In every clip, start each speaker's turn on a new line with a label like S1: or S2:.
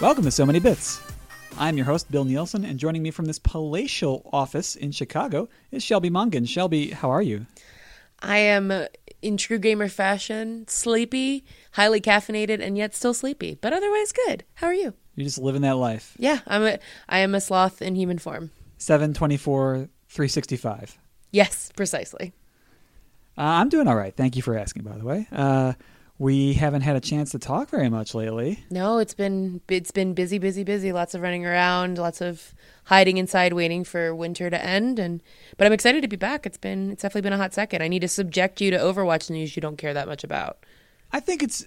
S1: Welcome to So Many Bits. I'm your host, Bill Nielsen, and joining me from this palatial office in Chicago is Shelby Mungan. Shelby, how are you?
S2: I am uh, in true gamer fashion, sleepy, highly caffeinated, and yet still sleepy, but otherwise good. How are you?
S1: You're just living that life.
S2: Yeah, I'm a I am a sloth in human form.
S1: 724, 365.
S2: Yes, precisely.
S1: Uh, I'm doing all right. Thank you for asking, by the way. Uh, we haven't had a chance to talk very much lately.
S2: No, it's been it's been busy, busy, busy. Lots of running around, lots of hiding inside, waiting for winter to end. And but I'm excited to be back. It's been it's definitely been a hot second. I need to subject you to Overwatch news you don't care that much about.
S1: I think it's,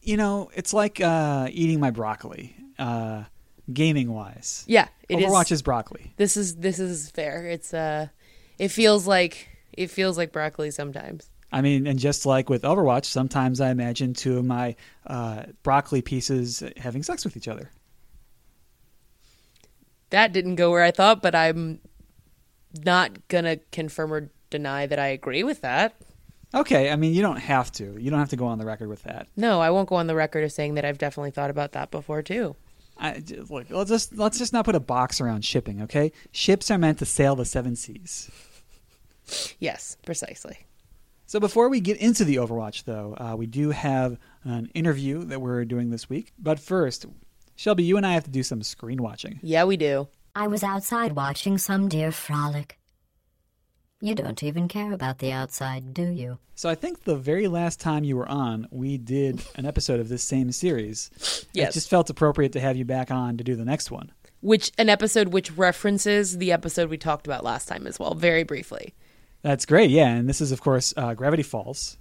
S1: you know, it's like uh, eating my broccoli, uh, gaming wise.
S2: Yeah, it is.
S1: Overwatch is broccoli.
S2: This is this is fair. It's uh, it feels like it feels like broccoli sometimes.
S1: I mean, and just like with Overwatch, sometimes I imagine two of my uh, broccoli pieces having sex with each other.
S2: That didn't go where I thought, but I'm not gonna confirm or deny that I agree with that.
S1: Okay, I mean, you don't have to. You don't have to go on the record with that.
S2: No, I won't go on the record as saying that I've definitely thought about that before too.
S1: I, look, let's just let's just not put a box around shipping, okay? Ships are meant to sail the seven seas.
S2: Yes, precisely.
S1: So before we get into the Overwatch, though, uh, we do have an interview that we're doing this week. But first, Shelby, you and I have to do some screen watching.
S2: Yeah, we do.
S3: I was outside watching some deer frolic. You don't even care about the outside, do you?
S1: So I think the very last time you were on, we did an episode of this same series.
S2: Yes.
S1: It just felt appropriate to have you back on to do the next one.
S2: Which an episode which references the episode we talked about last time as well, very briefly.
S1: That's great, yeah. And this is, of course, uh, Gravity Falls.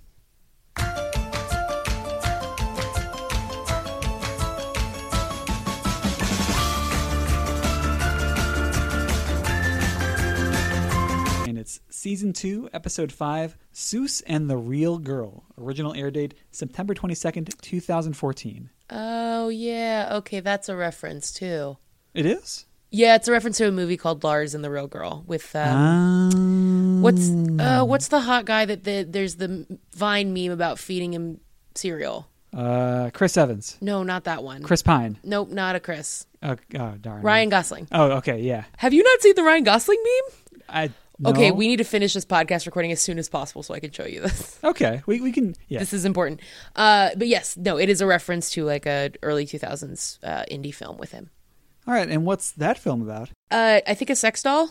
S1: And it's season two, episode five, Soos and the Real Girl. Original air date September 22nd, 2014.
S2: Oh yeah, okay, that's a reference too.
S1: It is?
S2: Yeah, it's a reference to a movie called Lars and the Real Girl with um,
S1: Um,
S2: what's uh, what's the hot guy that the, there's the Vine meme about feeding him cereal.
S1: uh, Chris Evans.
S2: No, not that one.
S1: Chris Pine.
S2: Nope, not a Chris.
S1: Oh, oh darn.
S2: Ryan Gosling.
S1: Oh, okay, yeah.
S2: Have you not seen the Ryan Gosling meme?
S1: I
S2: Okay, we need to finish this podcast recording as soon as possible so I can show you this.
S1: Okay, we we can yeah.
S2: This is important. Uh, but yes, no, it is a reference to like a early 2000s uh, indie film with him.
S1: All right, and what's that film about?
S2: Uh, I think a sex doll.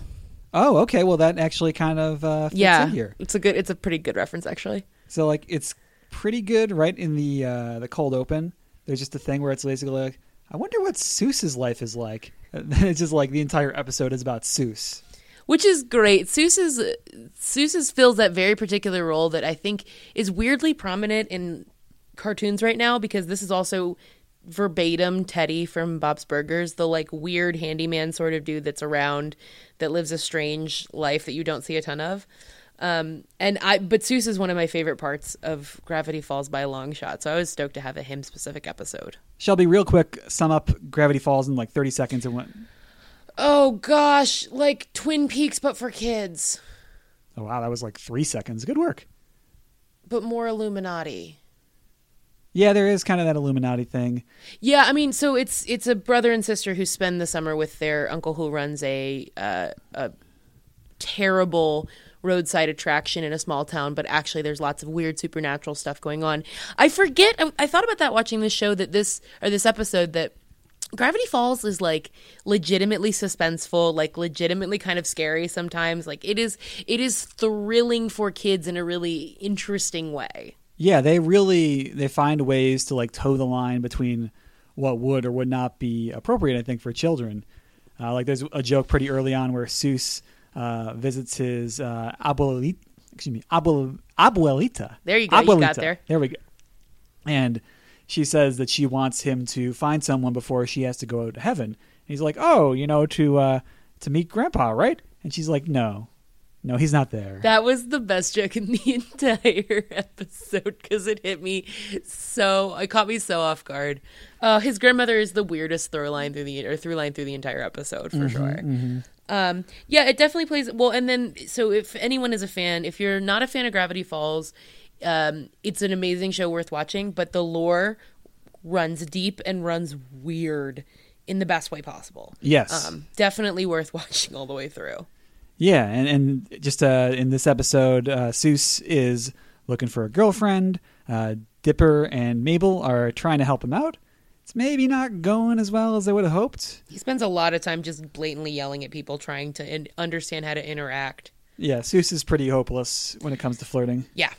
S1: Oh, okay. Well, that actually kind of uh, fits
S2: yeah,
S1: in here.
S2: it's a good. It's a pretty good reference actually.
S1: So like, it's pretty good right in the uh, the cold open. There's just a thing where it's basically like, I wonder what Soos's life is like. Then it's just like the entire episode is about Soos.
S2: which is great. Soos's Soos's fills that very particular role that I think is weirdly prominent in cartoons right now because this is also verbatim Teddy from Bob's Burgers, the like weird handyman sort of dude that's around that lives a strange life that you don't see a ton of. Um, and I, but Soos is one of my favorite parts of Gravity Falls by a long shot. So I was stoked to have a him specific episode.
S1: Shelby, real quick, sum up Gravity Falls in like 30 seconds and what?
S2: Oh gosh, like Twin Peaks, but for kids,
S1: Oh wow, that was like three seconds. Good work.
S2: but more Illuminati.
S1: Yeah, there is kind of that Illuminati thing.
S2: Yeah, I mean, so it's it's a brother and sister who spend the summer with their uncle who runs a uh, a terrible roadside attraction in a small town, but actually there's lots of weird supernatural stuff going on. I forget. I, I thought about that watching this show that this or this episode that. Gravity Falls is like legitimately suspenseful, like legitimately kind of scary sometimes. Like it is it is thrilling for kids in a really interesting way.
S1: Yeah, they really they find ways to like toe the line between what would or would not be appropriate. I think for children. Uh, like there's a joke pretty early on where Soos uh, visits his uh, abuelita, excuse me, abuel, abuelita.
S2: There you go, you got there.
S1: There we go. And she says that she wants him to find someone before she has to go to heaven. And he's like, "Oh, you know, to uh, to meet Grandpa, right?" And she's like, "No, No, he's not there.
S2: That was the best joke in the entire episode because it hit me so. It caught me so off guard. Uh, his grandmother is the weirdest through line through the or through line through the entire episode for sure. Um, yeah, it definitely plays well. And then, so if anyone is a fan, if you're not a fan of Gravity Falls, um, it's an amazing show worth watching. But the lore runs deep and runs weird in the best way possible.
S1: Yes.
S2: Um, definitely worth watching all the way through.
S1: Yeah, and, and just uh, in this episode, uh, Soos is looking for a girlfriend. Uh, Dipper and Mabel are trying to help him out. It's maybe not going as well as they would have hoped.
S2: He spends a lot of time just blatantly yelling at people, trying to in- understand how to interact.
S1: Yeah, Soos is pretty hopeless when it comes to flirting.
S2: Yeah,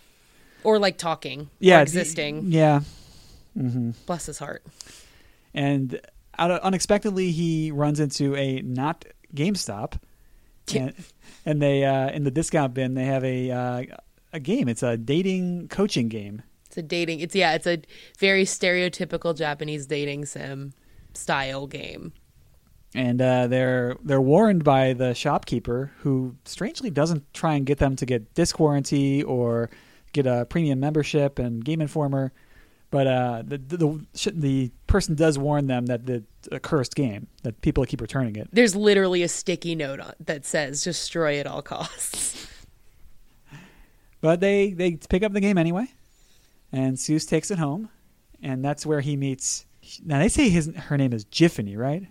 S2: or like talking.
S1: Yeah,
S2: existing.
S1: Yeah,
S2: Bless his heart.
S1: and out of, unexpectedly he runs into a not GameStop. and, and they uh, in the discount bin they have a uh, a game. It's a dating coaching game.
S2: It's a dating. It's yeah. It's a very stereotypical Japanese dating sim style game.
S1: and uh, they're they're warned by the shopkeeper, who strangely doesn't try and get them to get disc warranty or get a premium membership and Game Informer, but uh, the, the the the person does warn them that the a cursed game that people keep returning it.
S2: There's literally a sticky note on that says "destroy at all costs."
S1: But they they pick up the game anyway, and Soos takes it home, and that's where he meets. Now they say his her name is Jiffany, right?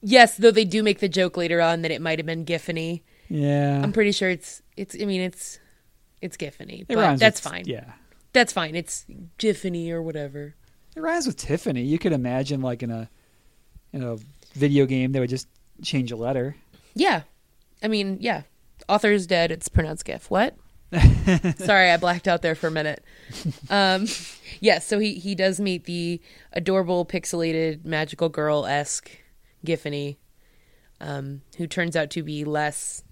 S2: yes, though they do make the joke later on that it might have been Giffany.
S1: Yeah,
S2: I'm pretty sure it's it's. I mean, it's it's Giffany,
S1: It
S2: but that's
S1: with-
S2: fine.
S1: Yeah,
S2: That's fine. It's Tiffany or whatever.
S1: It rhymes with Tiffany. You could imagine like in a in a video game they would just change a letter.
S2: Yeah. I mean, yeah. Author is dead. It's pronounced GIF. What? Sorry, I blacked out there for a minute. Um, yeah, so he, he does meet the adorable, pixelated, magical girl esque Giffany, um, who turns out to be less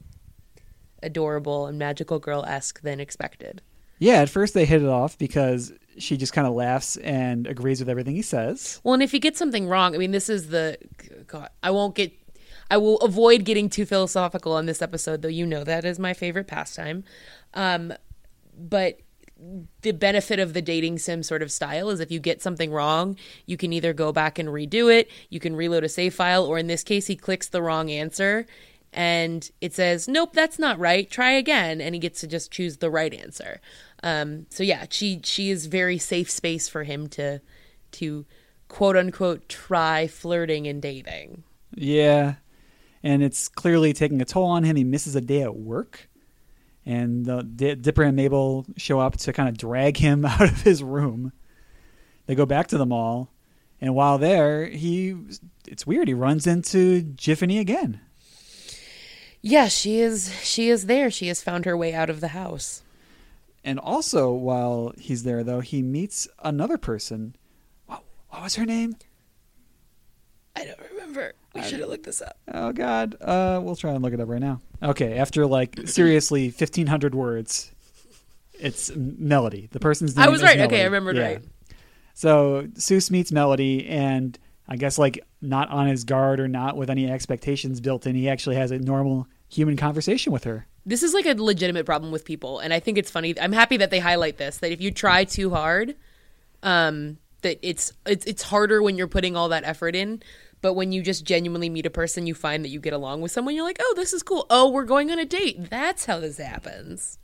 S2: adorable and magical girl esque than expected.
S1: Yeah, at first they hit it off because she just kind of laughs and agrees with everything he says.
S2: Well, and if he gets something wrong, I mean, this is the God. I won't get. I will avoid getting too philosophical on this episode, though. You know that is my favorite pastime. Um, but the benefit of the dating sim sort of style is if you get something wrong, you can either go back and redo it, you can reload a save file, or in this case, he clicks the wrong answer and it says, "Nope, that's not right. Try again," and he gets to just choose the right answer. Um, so yeah, she she is very safe space for him to to quote unquote try flirting and dating.
S1: Yeah, and it's clearly taking a toll on him. He misses a day at work, and the D- Dipper and Mabel show up to kind of drag him out of his room. They go back to the mall, and while there, he it's weird. He runs into Jiffany again.
S2: Yeah, she is she is there. She has found her way out of the house.
S1: And also, while he's there, though, he meets another person. What, what was her name?
S2: I don't remember. We should have looked this up.
S1: Oh God, uh, we'll try and look it up right now. Okay, after like seriously fifteen hundred words, it's Melody. The person's name.
S2: I was right.
S1: Melody.
S2: Okay, I remembered
S1: Yeah.
S2: right.
S1: So Soos meets Melody, and I guess like not on his guard or not with any expectations built in, he actually has a normal human conversation with her.
S2: This is like a legitimate problem with people, and I think it's funny. I'm happy that they highlight this. That if you try too hard, um, that it's it's it's harder when you're putting all that effort in. But when you just genuinely meet a person, you find that you get along with someone. You're like, oh, this is cool. Oh, we're going on a date. That's how this happens.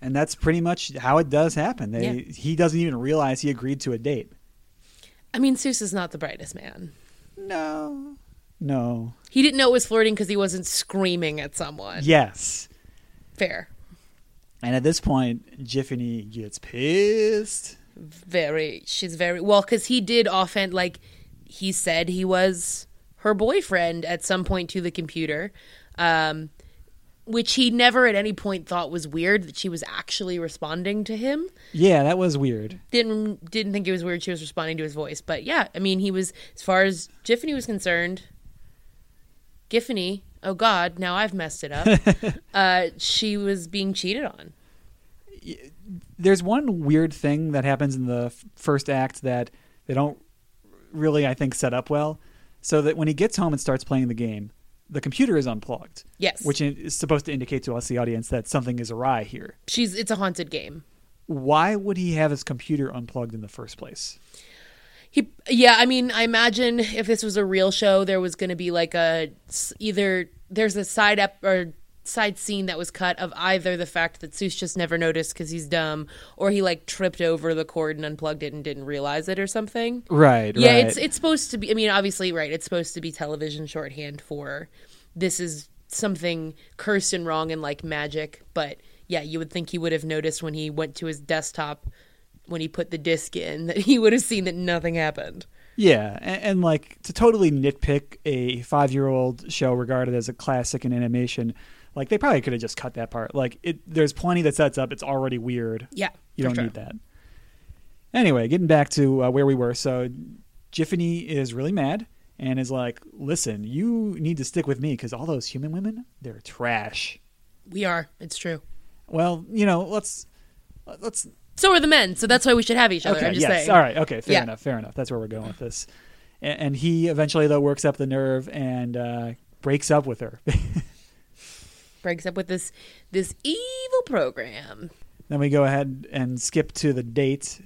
S1: And that's pretty much how it does happen. They,
S2: Yeah.
S1: He doesn't even realize he agreed to a date.
S2: I mean, Soos is not the brightest man.
S1: No, no,
S2: He didn't know it was flirting because he wasn't screaming at someone.
S1: yes.
S2: Fair.
S1: And at this point, Jiffany gets pissed.
S2: very she's very well because he did often like he said he was her boyfriend at some point to the computer um which he never at any point thought was weird that she was actually responding to him
S1: Yeah, that was weird.
S2: didn't didn't think it was weird she was responding to his voice but yeah i mean he was as far as Giffany was concerned Giffany oh god now i've messed it up uh she was being cheated on
S1: There's one weird thing that happens in the f- first act that they don't really, I think, set up well. So that when he gets home and starts playing the game, the computer is unplugged.
S2: Yes.
S1: Which is supposed to indicate to us, the audience, that something is awry here.
S2: She's it's a haunted game.
S1: Why would he have his computer unplugged in the first place?
S2: He, yeah, I mean, I imagine if this was a real show, there was going to be like a either there's a side ep or side scene that was cut of either the fact that Soos just never noticed because he's dumb, or he like tripped over the cord and unplugged it and didn't realize it or something.
S1: Right.
S2: Yeah,
S1: right.
S2: it's it's supposed to be. I mean, obviously, right? It's supposed to be television shorthand for this is something cursed and wrong and like magic. But yeah, you would think he would have noticed when he went to his desktop when he put the disc in that he would have seen that nothing happened.
S1: Yeah, and, and like to totally nitpick a five-year-old show regarded as a classic in animation, like they probably could have just cut that part. Like it, there's plenty that sets up. It's already weird.
S2: Yeah,
S1: You don't
S2: sure.
S1: need that. Anyway, getting back to uh, where we were. So Jiffany is really mad and is like, "Listen, you need to stick with me because all those human women, they're trash."
S2: We are. It's true.
S1: Well, you know, let's let's
S2: So are the men. So that's why we should have each other.
S1: Okay,
S2: I'm just
S1: yes.
S2: saying.
S1: All right. Okay. Fair
S2: Yeah.
S1: enough. Fair enough. That's where we're going with this. And, and he eventually, though, works up the nerve and uh, breaks up with her.
S2: Breaks up with this this evil program
S1: then we go ahead and skip to the date.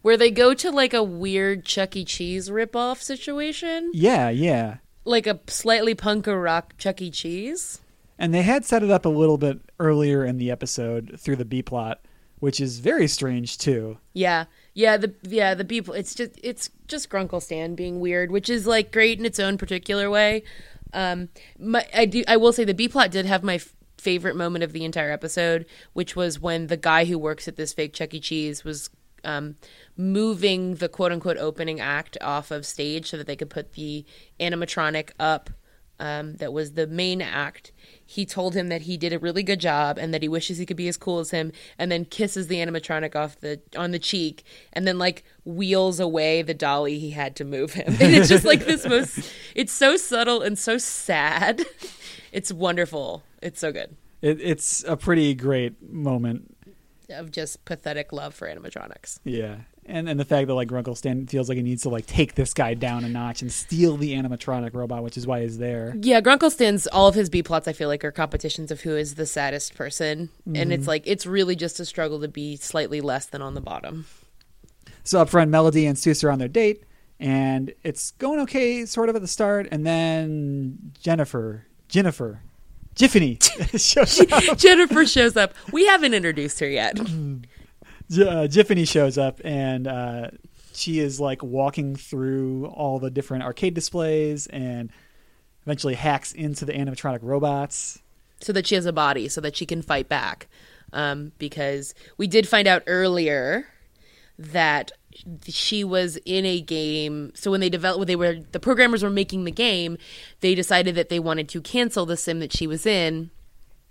S2: where they go to like a weird Chuck E. Cheese ripoff situation,
S1: Yeah, yeah.
S2: like a slightly punk rock Chuck E. Cheese.
S1: And they had set it up a little bit earlier in the episode through the B plot, which is very strange too.
S2: Yeah, yeah, the yeah the people. It's just it's just Grunkle Stan being weird, which is like great in its own particular way. Um, my, I do I will say the B plot did have my f- favorite moment of the entire episode, which was when the guy who works at this fake Chuck E. Cheese was um, moving the quote unquote opening act off of stage so that they could put the animatronic up. Um, that was the main act. He told him that he did a really good job and that he wishes he could be as cool as him, and then kisses the animatronic off the on the cheek, and then like wheels away the dolly he had to move him. And it's just like this most. It's so subtle and so sad. It's wonderful. It's so good
S1: It, it's a pretty great moment.
S2: of just pathetic love for animatronics.
S1: Yeah. And and the fact that like Grunkle Stan feels like he needs to like take this guy down a notch and steal the animatronic robot, which is why he's there.
S2: Yeah, Grunkle Stan's all of his B plots I feel like are competitions of who is the saddest person. And it's mm-hmm. like it's really just a struggle to be slightly less than on the bottom.
S1: So up front, Melody and Soos are on their date, and it's going okay, sort of at the start, and then Jennifer, Jennifer, Jiffany shows up.
S2: Jennifer shows up. We haven't introduced her yet.
S1: Mm. Uh, Jiffany shows up, and uh, she is like walking through all the different arcade displays, and eventually hacks into the animatronic robots.
S2: so that she has a body so that she can fight back um, because we did find out earlier that she was in a game so when they developed when they were the programmers were making the game they decided that they wanted to cancel the sim that she was in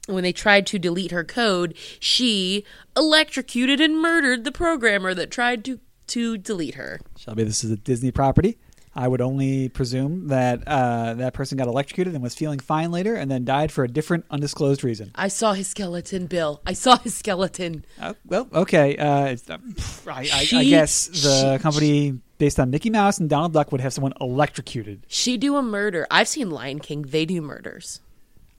S2: when they tried to delete her code she electrocuted and murdered the programmer that tried to to delete her
S1: Shelby, this is a Disney property. I would only presume that uh, that person got electrocuted and was feeling fine later, and then died for a different undisclosed reason.
S2: i saw his skeleton bill i saw his skeleton
S1: Uh, well, okay. Uh, it's, uh, I, I, I guess the
S2: she-
S1: company based on Mickey Mouse and Donald Duck would have someone electrocuted.
S2: she do a murder i've seen lion king they do murders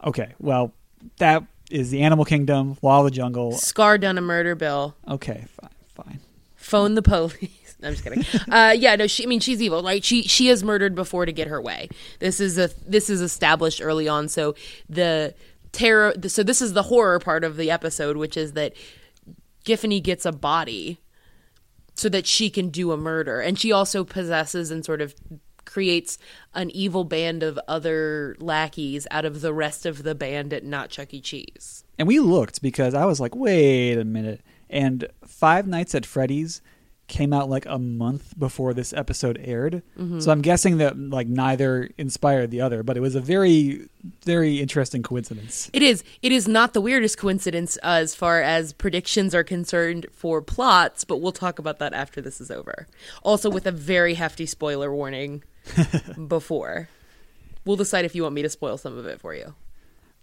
S1: Okay, well, that is the Animal Kingdom, Law of the Jungle.
S2: Scar done a murder bill.
S1: Okay, fine, fine.
S2: Phone the police. I'm just kidding. uh, yeah, no, she. I mean, she's evil, right? She she has murdered before to get her way. This is a this is established early on. So the terror. So this is the horror part of the episode, which is that Giffany gets a body so that she can do a murder, and she also possesses and sort of creates an evil band of other lackeys out of the rest of the band at Not Chuck E. Cheese.
S1: And we looked because I was like, wait a minute. And Five Nights at Freddy's came out like a month before this episode aired. So I'm guessing that like neither inspired the other, but it was a very, very interesting coincidence.
S2: It is. It is not the weirdest coincidence uh, as far as predictions are concerned for plots, but we'll talk about that after this is over. Also, with a very hefty spoiler warning before. We'll decide if you want me to spoil some of it for you.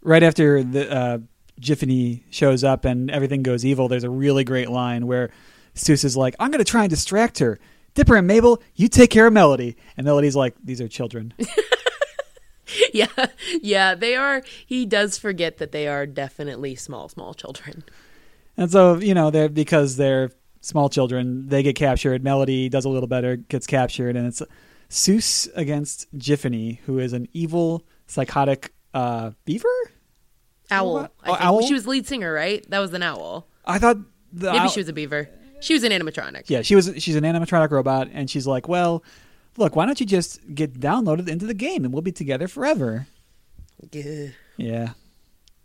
S1: right after the uh, Jiffany shows up and everything goes evil, there's a really great line where Soos is like, "I'm going to try and distract her. Dipper and Mabel, you take care of Melody." And Melody's like, "These are children."
S2: yeah, yeah, they are. He does forget that they are definitely small, small children.
S1: And so, you know, they're because they're small children, they get captured. Melody does a little better, gets captured, and it's Soos against Jiffany, who is an evil, psychotic uh, beaver.
S2: Owl.
S1: Oh, owl?
S2: She was lead singer, right? That was an owl.
S1: I thought the
S2: Maybe
S1: owl-
S2: she was a beaver. She was an animatronic.
S1: Yeah, she was. She's an animatronic robot, and she's like, "Well, look, why don't you just get downloaded into the game, and we'll be together forever?"
S2: Gah.
S1: Yeah,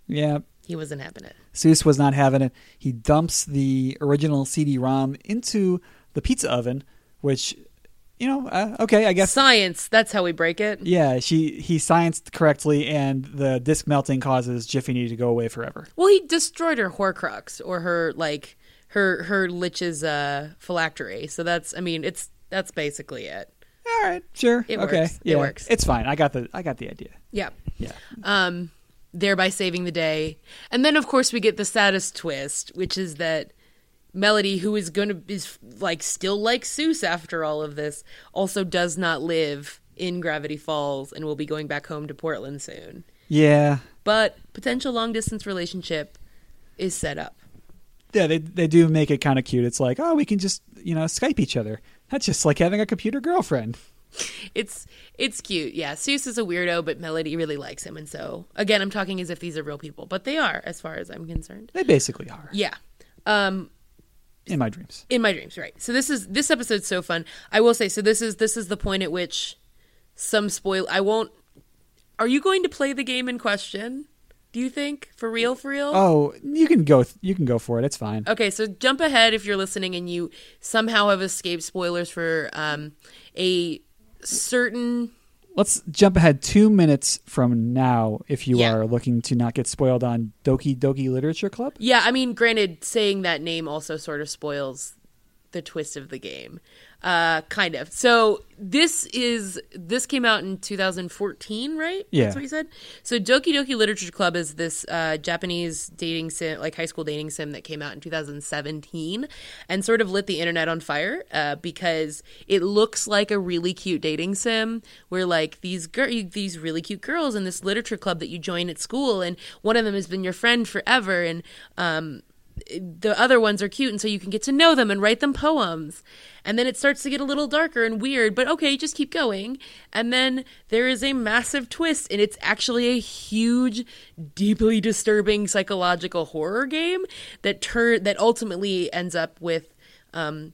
S1: yeah.
S2: He wasn't having it.
S1: Soos was not having it. He dumps the original CD-ROM into the pizza oven, which, you know, uh, okay, I guess.
S2: Science. That's how we break it.
S1: Yeah, she he scienced correctly, and the disk melting causes Jiffany to go away forever.
S2: Well, he destroyed her Horcrux or her like her her Lich's uh, phylactery. So that's. I mean, it's that's basically it.
S1: All right, sure,
S2: It
S1: okay,
S2: works. It works.
S1: It's fine. I got the I got the idea.
S2: Yeah.
S1: Yeah,
S2: um, thereby saving the day. And then, of course, we get the saddest twist, which is that Melody, who is going to is like still like Soos after all of this, also does not live in Gravity Falls and will be going back home to Portland soon.
S1: yeah,
S2: But potential long distance relationship is set up.
S1: yeah. They they do make it kind of cute. It's like, oh, we can just you know Skype each other. That's just like having a computer girlfriend.
S2: It's it's cute. Yeah, Soos is a weirdo, but Melody really likes him, and so again, I'm talking as if these are real people, but they are, as far as I'm concerned.
S1: They basically are
S2: Yeah. Um,
S1: in my dreams.
S2: in my dreams right so this is this episode's so fun i will say so this is this is the point at which some spoil i won't are you going to play the game in question do you think for real for real
S1: Oh, you can go. You can go for it. It's fine.
S2: okay so jump ahead if you're listening and you somehow have escaped spoilers for um a certain
S1: Let's jump ahead two minutes from now if you
S2: Yeah.
S1: are looking to not get spoiled on Doki Doki Literature Club.
S2: yeah i mean granted saying that name also sort of spoils the twist of the game. Uh kind of. So this is this came out in 2014 right?
S1: Yeah.
S2: that's what you said? So doki doki literature club is this uh japanese dating sim like high school dating sim that came out in 2017 and sort of lit the internet on fire uh, because it looks like a really cute dating sim where like these gir- these really cute girls in this literature club that you join at school and one of them has been your friend forever and um the other ones are cute and so you can get to know them and write them poems. And then it starts to get a little darker and weird but okay just keep going. And then there is a massive twist and it's actually a huge deeply disturbing psychological horror game that turn that ultimately ends up with um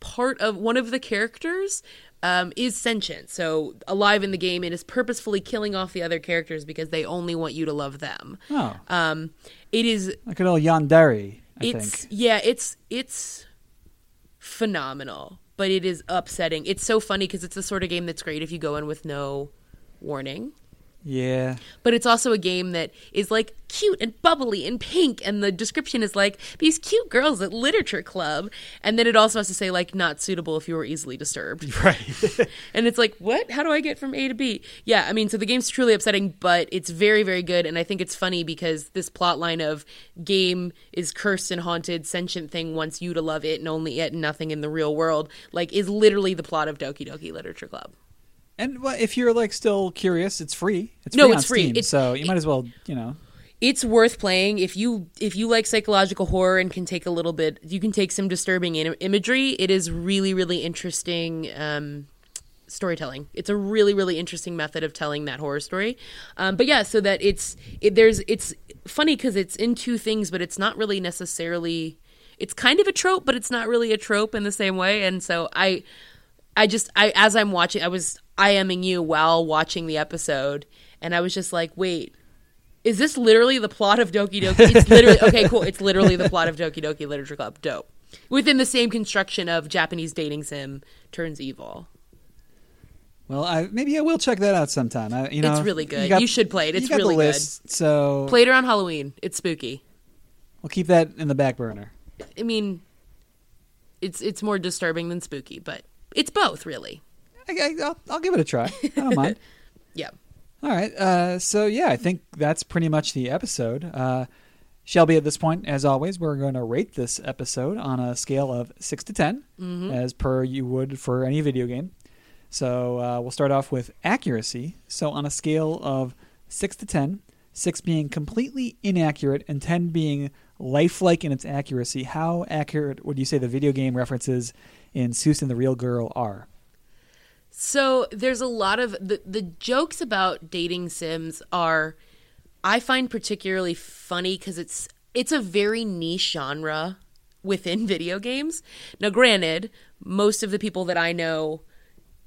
S2: part of one of the characters um, is sentient. So alive in the game and is purposefully killing off the other characters because they only want you to love them.
S1: Oh,
S2: um, it is
S1: like an old Yandere, I
S2: it's
S1: think.
S2: yeah it's it's phenomenal but it is upsetting. It's so funny because it's the sort of game that's great if you go in with no warning
S1: Yeah.
S2: but it's also a game that is like cute and bubbly and pink and the description is like these cute girls at literature club and then it also has to say like not suitable if you were easily disturbed
S1: Right.
S2: and it's like what how do i get from a to b yeah i mean so the game's truly upsetting but it's very very good and i think it's funny because this plot line of game is cursed and haunted sentient thing wants you to love it and only it and nothing in the real world like is literally the plot of doki doki literature club
S1: and well, if you're like still curious, it's free. It's
S2: No,
S1: free
S2: it's free.
S1: Steam,
S2: It's-
S1: so you might as well, you know.
S2: it's worth playing if you if you like psychological horror and can take a little bit you can take some disturbing Im- imagery it is really really interesting um storytelling it's a really really interesting method of telling that horror story um, but yeah so that it's it, there's it's funny because it's in two things but it's not really necessarily it's kind of a trope but it's not really a trope in the same way and so i I just I as I'm watching I was IMing you while watching the episode and I was just like, wait, is this literally the plot of Doki Doki? It's literally okay, cool. It's literally the plot of Doki Doki Literature Club. Dope. Within the same construction of Japanese dating sim turns evil.
S1: Well, I maybe I will check that out sometime. I, you know,
S2: It's really good.
S1: got-
S2: You should play it. It's
S1: you got
S2: really
S1: the
S2: good.
S1: list, So
S2: Played around Halloween. It's spooky.
S1: we'll keep that in the back burner.
S2: I mean, it's it's more disturbing than spooky, but it's both really.
S1: I, will I'll give it a try. I don't mind.
S2: Yeah.
S1: All right. Uh, so yeah, I think that's pretty much the episode. Uh, Shelby, at this point, as always, we're going to rate this episode on a scale of six to 10
S2: Mm-hmm.
S1: as per you would for any video game. So uh, we'll start off with accuracy. So on a scale of six to ten, six being completely inaccurate and ten being lifelike in its accuracy, how accurate would you say the video game references in Soos and the Real Girl are?
S2: So there's a lot of the the jokes about dating sims are I find particularly funny cuz it's it's a very niche genre within video games. Now granted, most of the people that I know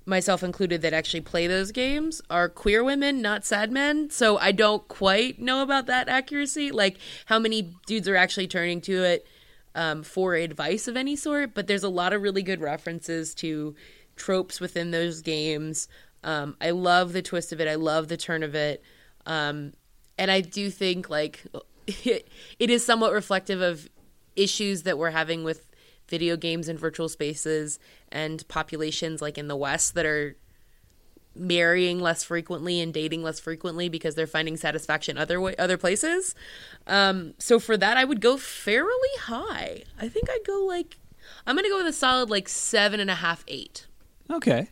S2: myself included that actually play those games are queer women, not sad men. So I don't quite know about that accuracy, like how many dudes are actually turning to it um, for advice of any sort. But there's a lot of really good references to tropes within those games. Um, I love the twist of it. I love the turn of it. Um, and I do think like it, it is somewhat reflective of issues that we're having with video games and virtual spaces and populations like in the West that are marrying less frequently and dating less frequently because they're finding satisfaction other way, other places. Um, so for that, I would go fairly high. I think I'd go like I'm gonna go with a solid like seven and a half, eight.
S1: Okay.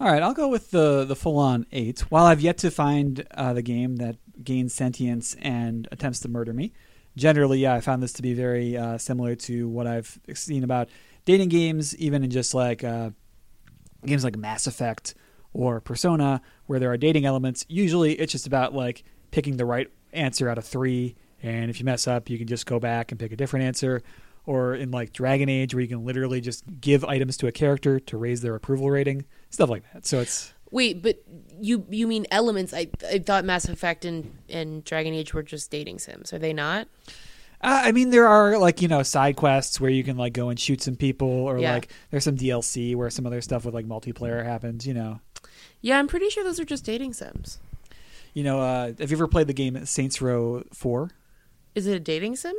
S1: All right, I'll go with the the full on eight. While I've yet to find uh, the game that gains sentience and attempts to murder me, generally, yeah, I found this to be very uh, similar to what I've seen about dating games, even in just like uh, games like Mass Effect or Persona, where there are dating elements. Usually, it's just about like picking the right answer out of three, and if you mess up, you can just go back and pick a different answer. Or in like Dragon Age, where you can literally just give items to a character to raise their approval rating, stuff like that. So it's
S2: Wait, but you you mean elements? I I thought Mass Effect and and Dragon Age were just dating sims. Are they not?
S1: Uh, I mean, there are like you know side quests where you can like go and shoot some people, or
S2: Yeah.
S1: like there's some DLC where some other stuff with like multiplayer happens. You know,
S2: Yeah, I'm pretty sure those are just dating sims.
S1: you know. Uh, have you ever played the game Saints Row Four?
S2: Is it a dating sim?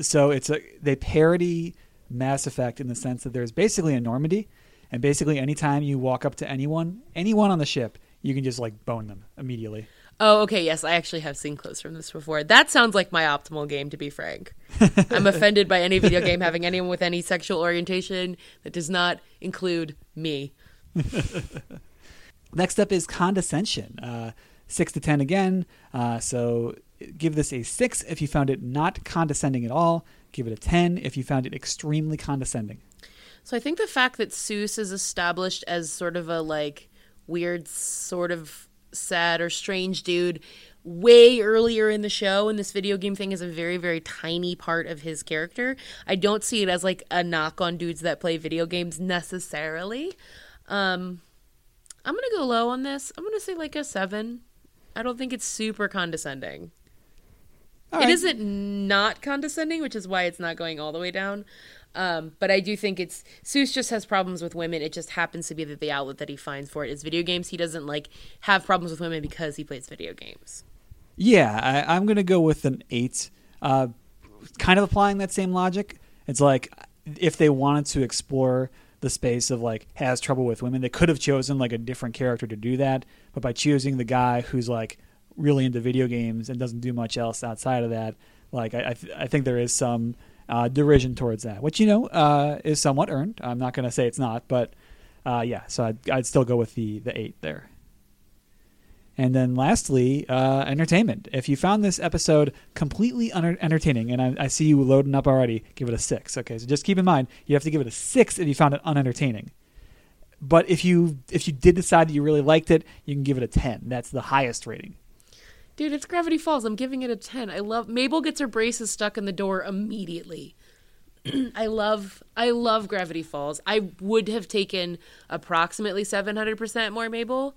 S1: So it's a they parody Mass Effect in the sense that there's basically a Normandy, and basically anytime you walk up to anyone, anyone on the ship, you can just like bone them immediately.
S2: Oh, okay. Yes, I actually have seen clips from this before. That sounds like my optimal game, to be frank. I'm offended by any video game having anyone with any sexual orientation that does not include me.
S1: Next up is condescension. Uh, six to ten again. Uh, so give this a six if you found it not condescending at all. Give it a ten if you found it extremely condescending.
S2: So I think the fact that Soos is established as sort of a like weird, sort of sad or strange dude way earlier in the show, and this video game thing is a very, very tiny part of his character. I don't see it as like a knock on dudes that play video games necessarily. Um, I'm gonna go low on this. I'm gonna say like a seven. I don't think it's super condescending.
S1: All
S2: It
S1: right.
S2: isn't not condescending, which is why it's not going all the way down. Um, but I do think it's Soos just has problems with women. It just happens to be that the outlet that he finds for it is video games. He doesn't like have problems with women because he plays video games.
S1: Yeah, I, I'm going to go with an eight. Uh, kind of applying that same logic. It's like if they wanted to explore the space of like has trouble with women, they could have chosen like a different character to do that. But by choosing the guy who's like really into video games and doesn't do much else outside of that, like I, I, th- I think there is some uh, derision towards that, which you know uh, is somewhat earned. I'm not going to say it's not, but uh, yeah. So I'd, I'd still go with the the eight there. And then lastly, uh, entertainment. If you found this episode completely un- entertaining, and I, I see you loading up already, give it a six. Okay, so just keep in mind you have to give it a six if you found it unentertaining. But if you if you did decide that you really liked it, you can give it a ten. That's the highest rating.
S2: Dude, it's Gravity Falls. I'm giving it a 10. I love Mabel gets her braces stuck in the door immediately. I love I love Gravity Falls. I would have taken approximately 700% more Mabel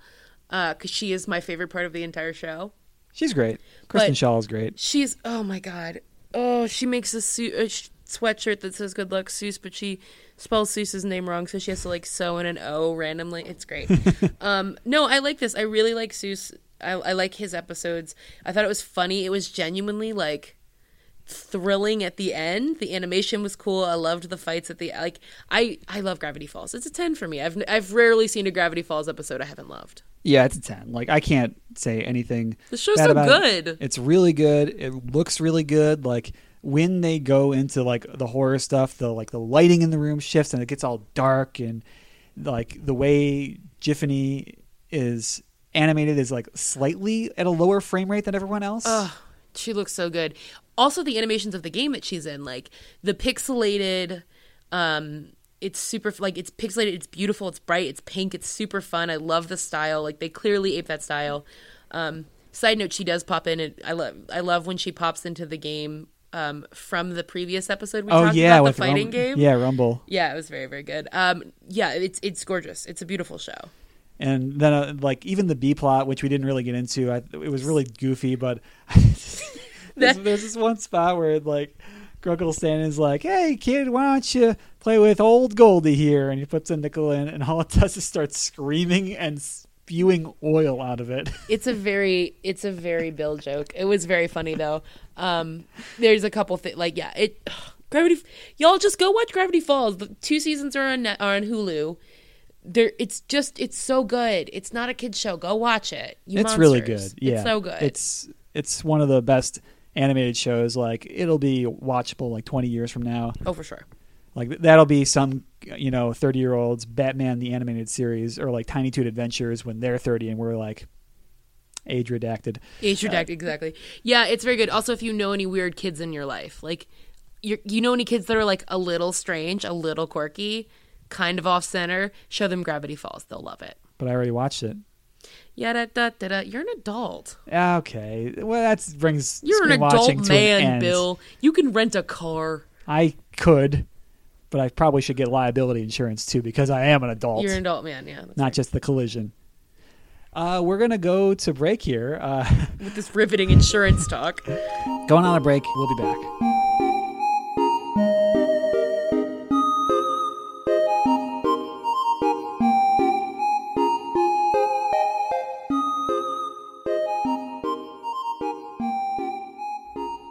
S2: uh, cuz she is my favorite part of the entire show.
S1: She's great. Kristen
S2: But-
S1: Schaal is great.
S2: She's oh my god. Oh, she makes a, su- a sh- sweatshirt that says "Good luck, Soos," but she spells Soos's name wrong, so she has to like sew in an O randomly. It's great. um, no, I like this. I really like Soos. I, I like his episodes. I thought it was funny. It was genuinely like thrilling at the end. The animation was cool. I loved the fights at the like. I I love Gravity Falls. It's a ten for me. I've I've rarely seen a Gravity Falls episode I haven't loved.
S1: Yeah, it's a ten. Like I can't say anything.
S2: The show's so
S1: about it.
S2: good.
S1: It's really good. It looks really good. Like when they go into like the horror stuff, the like the lighting in the room shifts and it gets all dark and like the way Giffany is animated is like slightly at a lower frame rate than everyone else.
S2: Ugh, she looks so good. Also, the animations of the game that she's in, like the pixelated, um, it's super like it's pixelated. It's beautiful. It's bright. It's pink. It's super fun. I love the style. Like they clearly ape that style. Um, side note: she does pop in. And I love I love when she pops into the game um, from the previous episode we
S1: oh
S2: talked
S1: yeah,
S2: about
S1: with
S2: the fighting
S1: Rum-
S2: game.
S1: Yeah, Rumble.
S2: Yeah, it was very very good. Um, yeah, it's it's gorgeous. It's a beautiful show.
S1: And then, uh, like even the B plot, which we didn't really get into, I, it was really goofy. But there's, there's this one spot where like Grunkle Stan is like, "Hey kid, why don't you play with old Goldie here?" And he puts a nickel in, and all it does is start screaming and spewing oil out of it.
S2: It's a very it's a very Bill joke. It was very funny though. Um, there's a couple things like yeah, it Gravity. Y'all just go watch Gravity Falls. The two seasons are on are on Hulu. There, it's just it's so good. It's not a kids show. Go watch it. You
S1: it's really good. Yeah,
S2: it's so good.
S1: It's it's one of the best animated shows. Like it'll be watchable like 20 years from now.
S2: oh for sure.
S1: Like that'll be some you know 30 year olds Batman the animated series or like Tiny Toon Adventures when they're 30 and we're like age redacted.
S2: Age uh, redact exactly. Yeah, it's very good. Also, if you know any weird kids in your life, like you you know any kids that are like a little strange, a little quirky, kind of off center, show them Gravity Falls. They'll love it.
S1: But I already watched it.
S2: Yeah, da, da, da, da. You're an adult.
S1: Ah, Okay, well that brings
S2: You're an adult
S1: to an
S2: man. Bill. You can rent a car.
S1: I could, but I probably should get liability insurance too because I am an adult,
S2: You're an adult man. Yeah,
S1: not
S2: right.
S1: just the collision. Uh, we're gonna go to break here. Uh,
S2: with this riveting insurance talk.
S1: going on a break. We'll be back.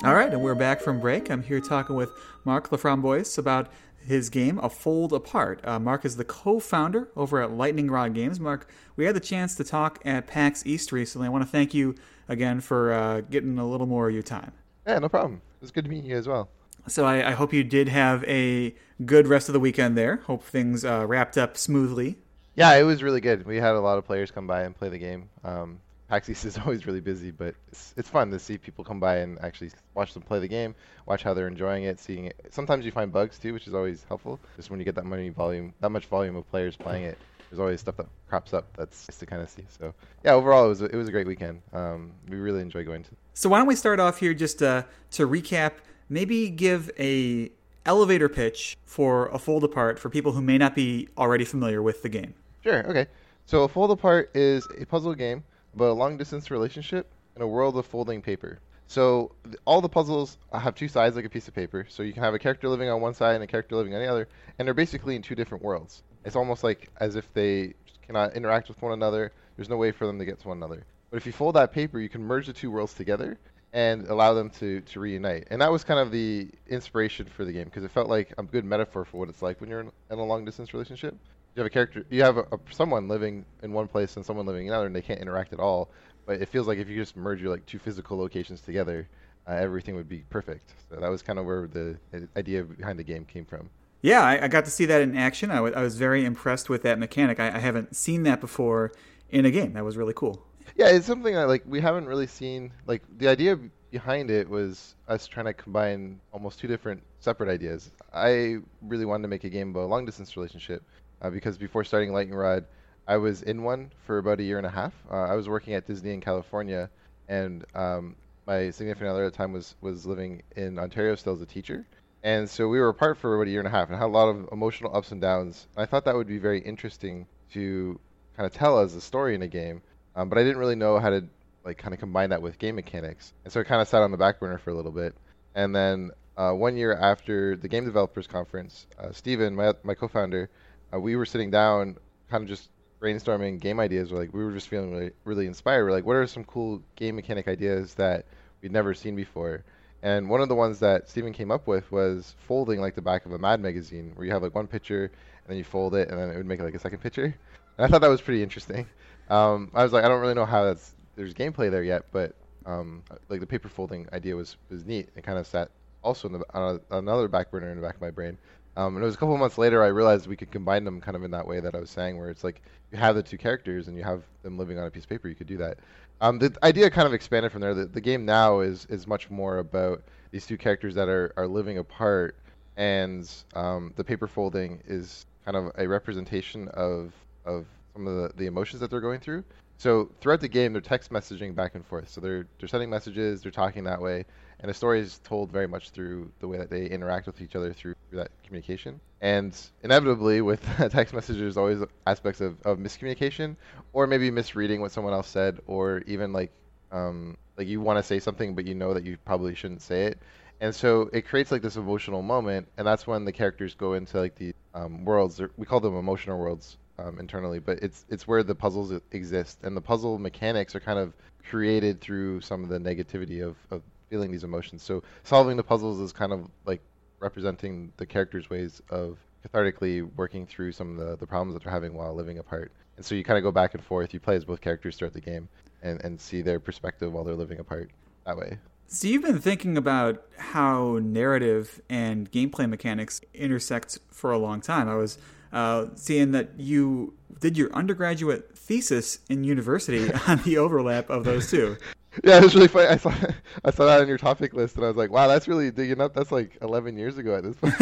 S1: All right, and we're back from break. I'm here talking with Mark Laframboise about his game, A Fold Apart. Uh, Mark is the co-founder over at Lightning Rod Games. Mark, we had the chance to talk at PAX East recently. I want to thank you again for uh, getting a little more of your time.
S4: Yeah, no problem. It was good to meet you as well.
S1: So I, I hope you did have a good rest of the weekend there. Hope things uh, wrapped up smoothly.
S4: Yeah, it was really good. We had a lot of players come by and play the game. Um, PAX East is always really busy, but it's, it's fun to see people come by and actually watch them play the game, watch how they're enjoying it, seeing it. Sometimes you find bugs too, which is always helpful. Just when you get that many volume, that much volume of players playing it, there's always stuff that crops up that's nice to kind of see. So yeah, overall it was a, it was a great weekend. Um, we really enjoy going to.
S1: So why don't we start off here just uh, to recap? Maybe give a elevator pitch for a fold apart for people who may not be already familiar with the game.
S4: Sure. Okay. So a fold apart is a puzzle game about a long distance relationship in a world of folding paper. So all the puzzles have two sides like a piece of paper. So you can have a character living on one side and a character living on the other, and they're basically in two different worlds. It's almost like as if they cannot interact with one another. There's no way for them to get to one another. But if you fold that paper, you can merge the two worlds together and allow them to, to reunite. And that was kind of the inspiration for the game because it felt like a good metaphor for what it's like when you're in a long distance relationship. You have a character, you have a, a, someone living in one place and someone living in another, and they can't interact at all. But it feels like if you just merge your like two physical locations together, uh, everything would be perfect. So that was kind of where the idea behind the game came from.
S1: Yeah, I, I got to see that in action. I, w- I was very impressed with that mechanic. I, I haven't seen that before in a game. That was really cool.
S4: Yeah, it's something that like we haven't really seen. Like the idea behind it was us trying to combine almost two different separate ideas. I really wanted to make a game about a long distance relationship uh, because before starting Lightning Rod, I was in one for about a year and a half. Uh, I was working at Disney in California, and um, my significant other at the time was was living in Ontario still as a teacher. And so we were apart for about a year and a half and had a lot of emotional ups and downs. I thought that would be very interesting to kind of tell as a story in a game, um, but I didn't really know how to like kind of combine that with game mechanics. And so it kind of sat on the back burner for a little bit. And then uh, one year after the Game Developers Conference, uh, Steven, my, my co-founder, uh, we were sitting down, kind of just brainstorming game ideas. We're like we were just feeling really, really inspired. We're like, what are some cool game mechanic ideas that we'd never seen before? And one of the ones that Steven came up with was folding like the back of a Mad magazine, where you have like one picture and then you fold it, and then it would make like a second picture. And I thought that was pretty interesting. Um, I was like, I don't really know how that's there's gameplay there yet, but um, like the paper folding idea was was neat. It kind of sat also in the, on a, another back burner in the back of my brain. Um, and it was a couple months later I realized we could combine them kind of in that way that I was saying, where it's like you have the two characters and you have them living on a piece of paper. You could do that. Um, the idea kind of expanded from there. The, the game now is is much more about these two characters that are, are living apart, and um, the paper folding is kind of a representation of of some of the, the emotions that they're going through. So throughout the game, they're text messaging back and forth. So they're they're sending messages, they're talking that way, and the story is told very much through the way that they interact with each other through, that communication. And inevitably, with text messages, there's always aspects of, of miscommunication, or maybe misreading what someone else said, or even like um, like you want to say something but you know that you probably shouldn't say it. And so it creates like this emotional moment, and that's when the characters go into like the um, worlds. We call them emotional worlds, um, internally, but it's it's where the puzzles exist, and the puzzle mechanics are kind of created through some of the negativity of, of feeling these emotions. So solving the puzzles is kind of like representing the characters' ways of cathartically working through some of the, the problems that they're having while living apart. And so you kind of go back and forth. You play as both characters throughout the game and, and see their perspective while they're living apart that way.
S5: So you've been thinking about how narrative and gameplay mechanics intersect for a long time. I was uh, seeing that you did your undergraduate thesis in university on the overlap of those two.
S4: Yeah, it was really funny. I saw I saw that on your topic list, and I was like, "Wow, that's really digging up." That's like 11 years ago at this point.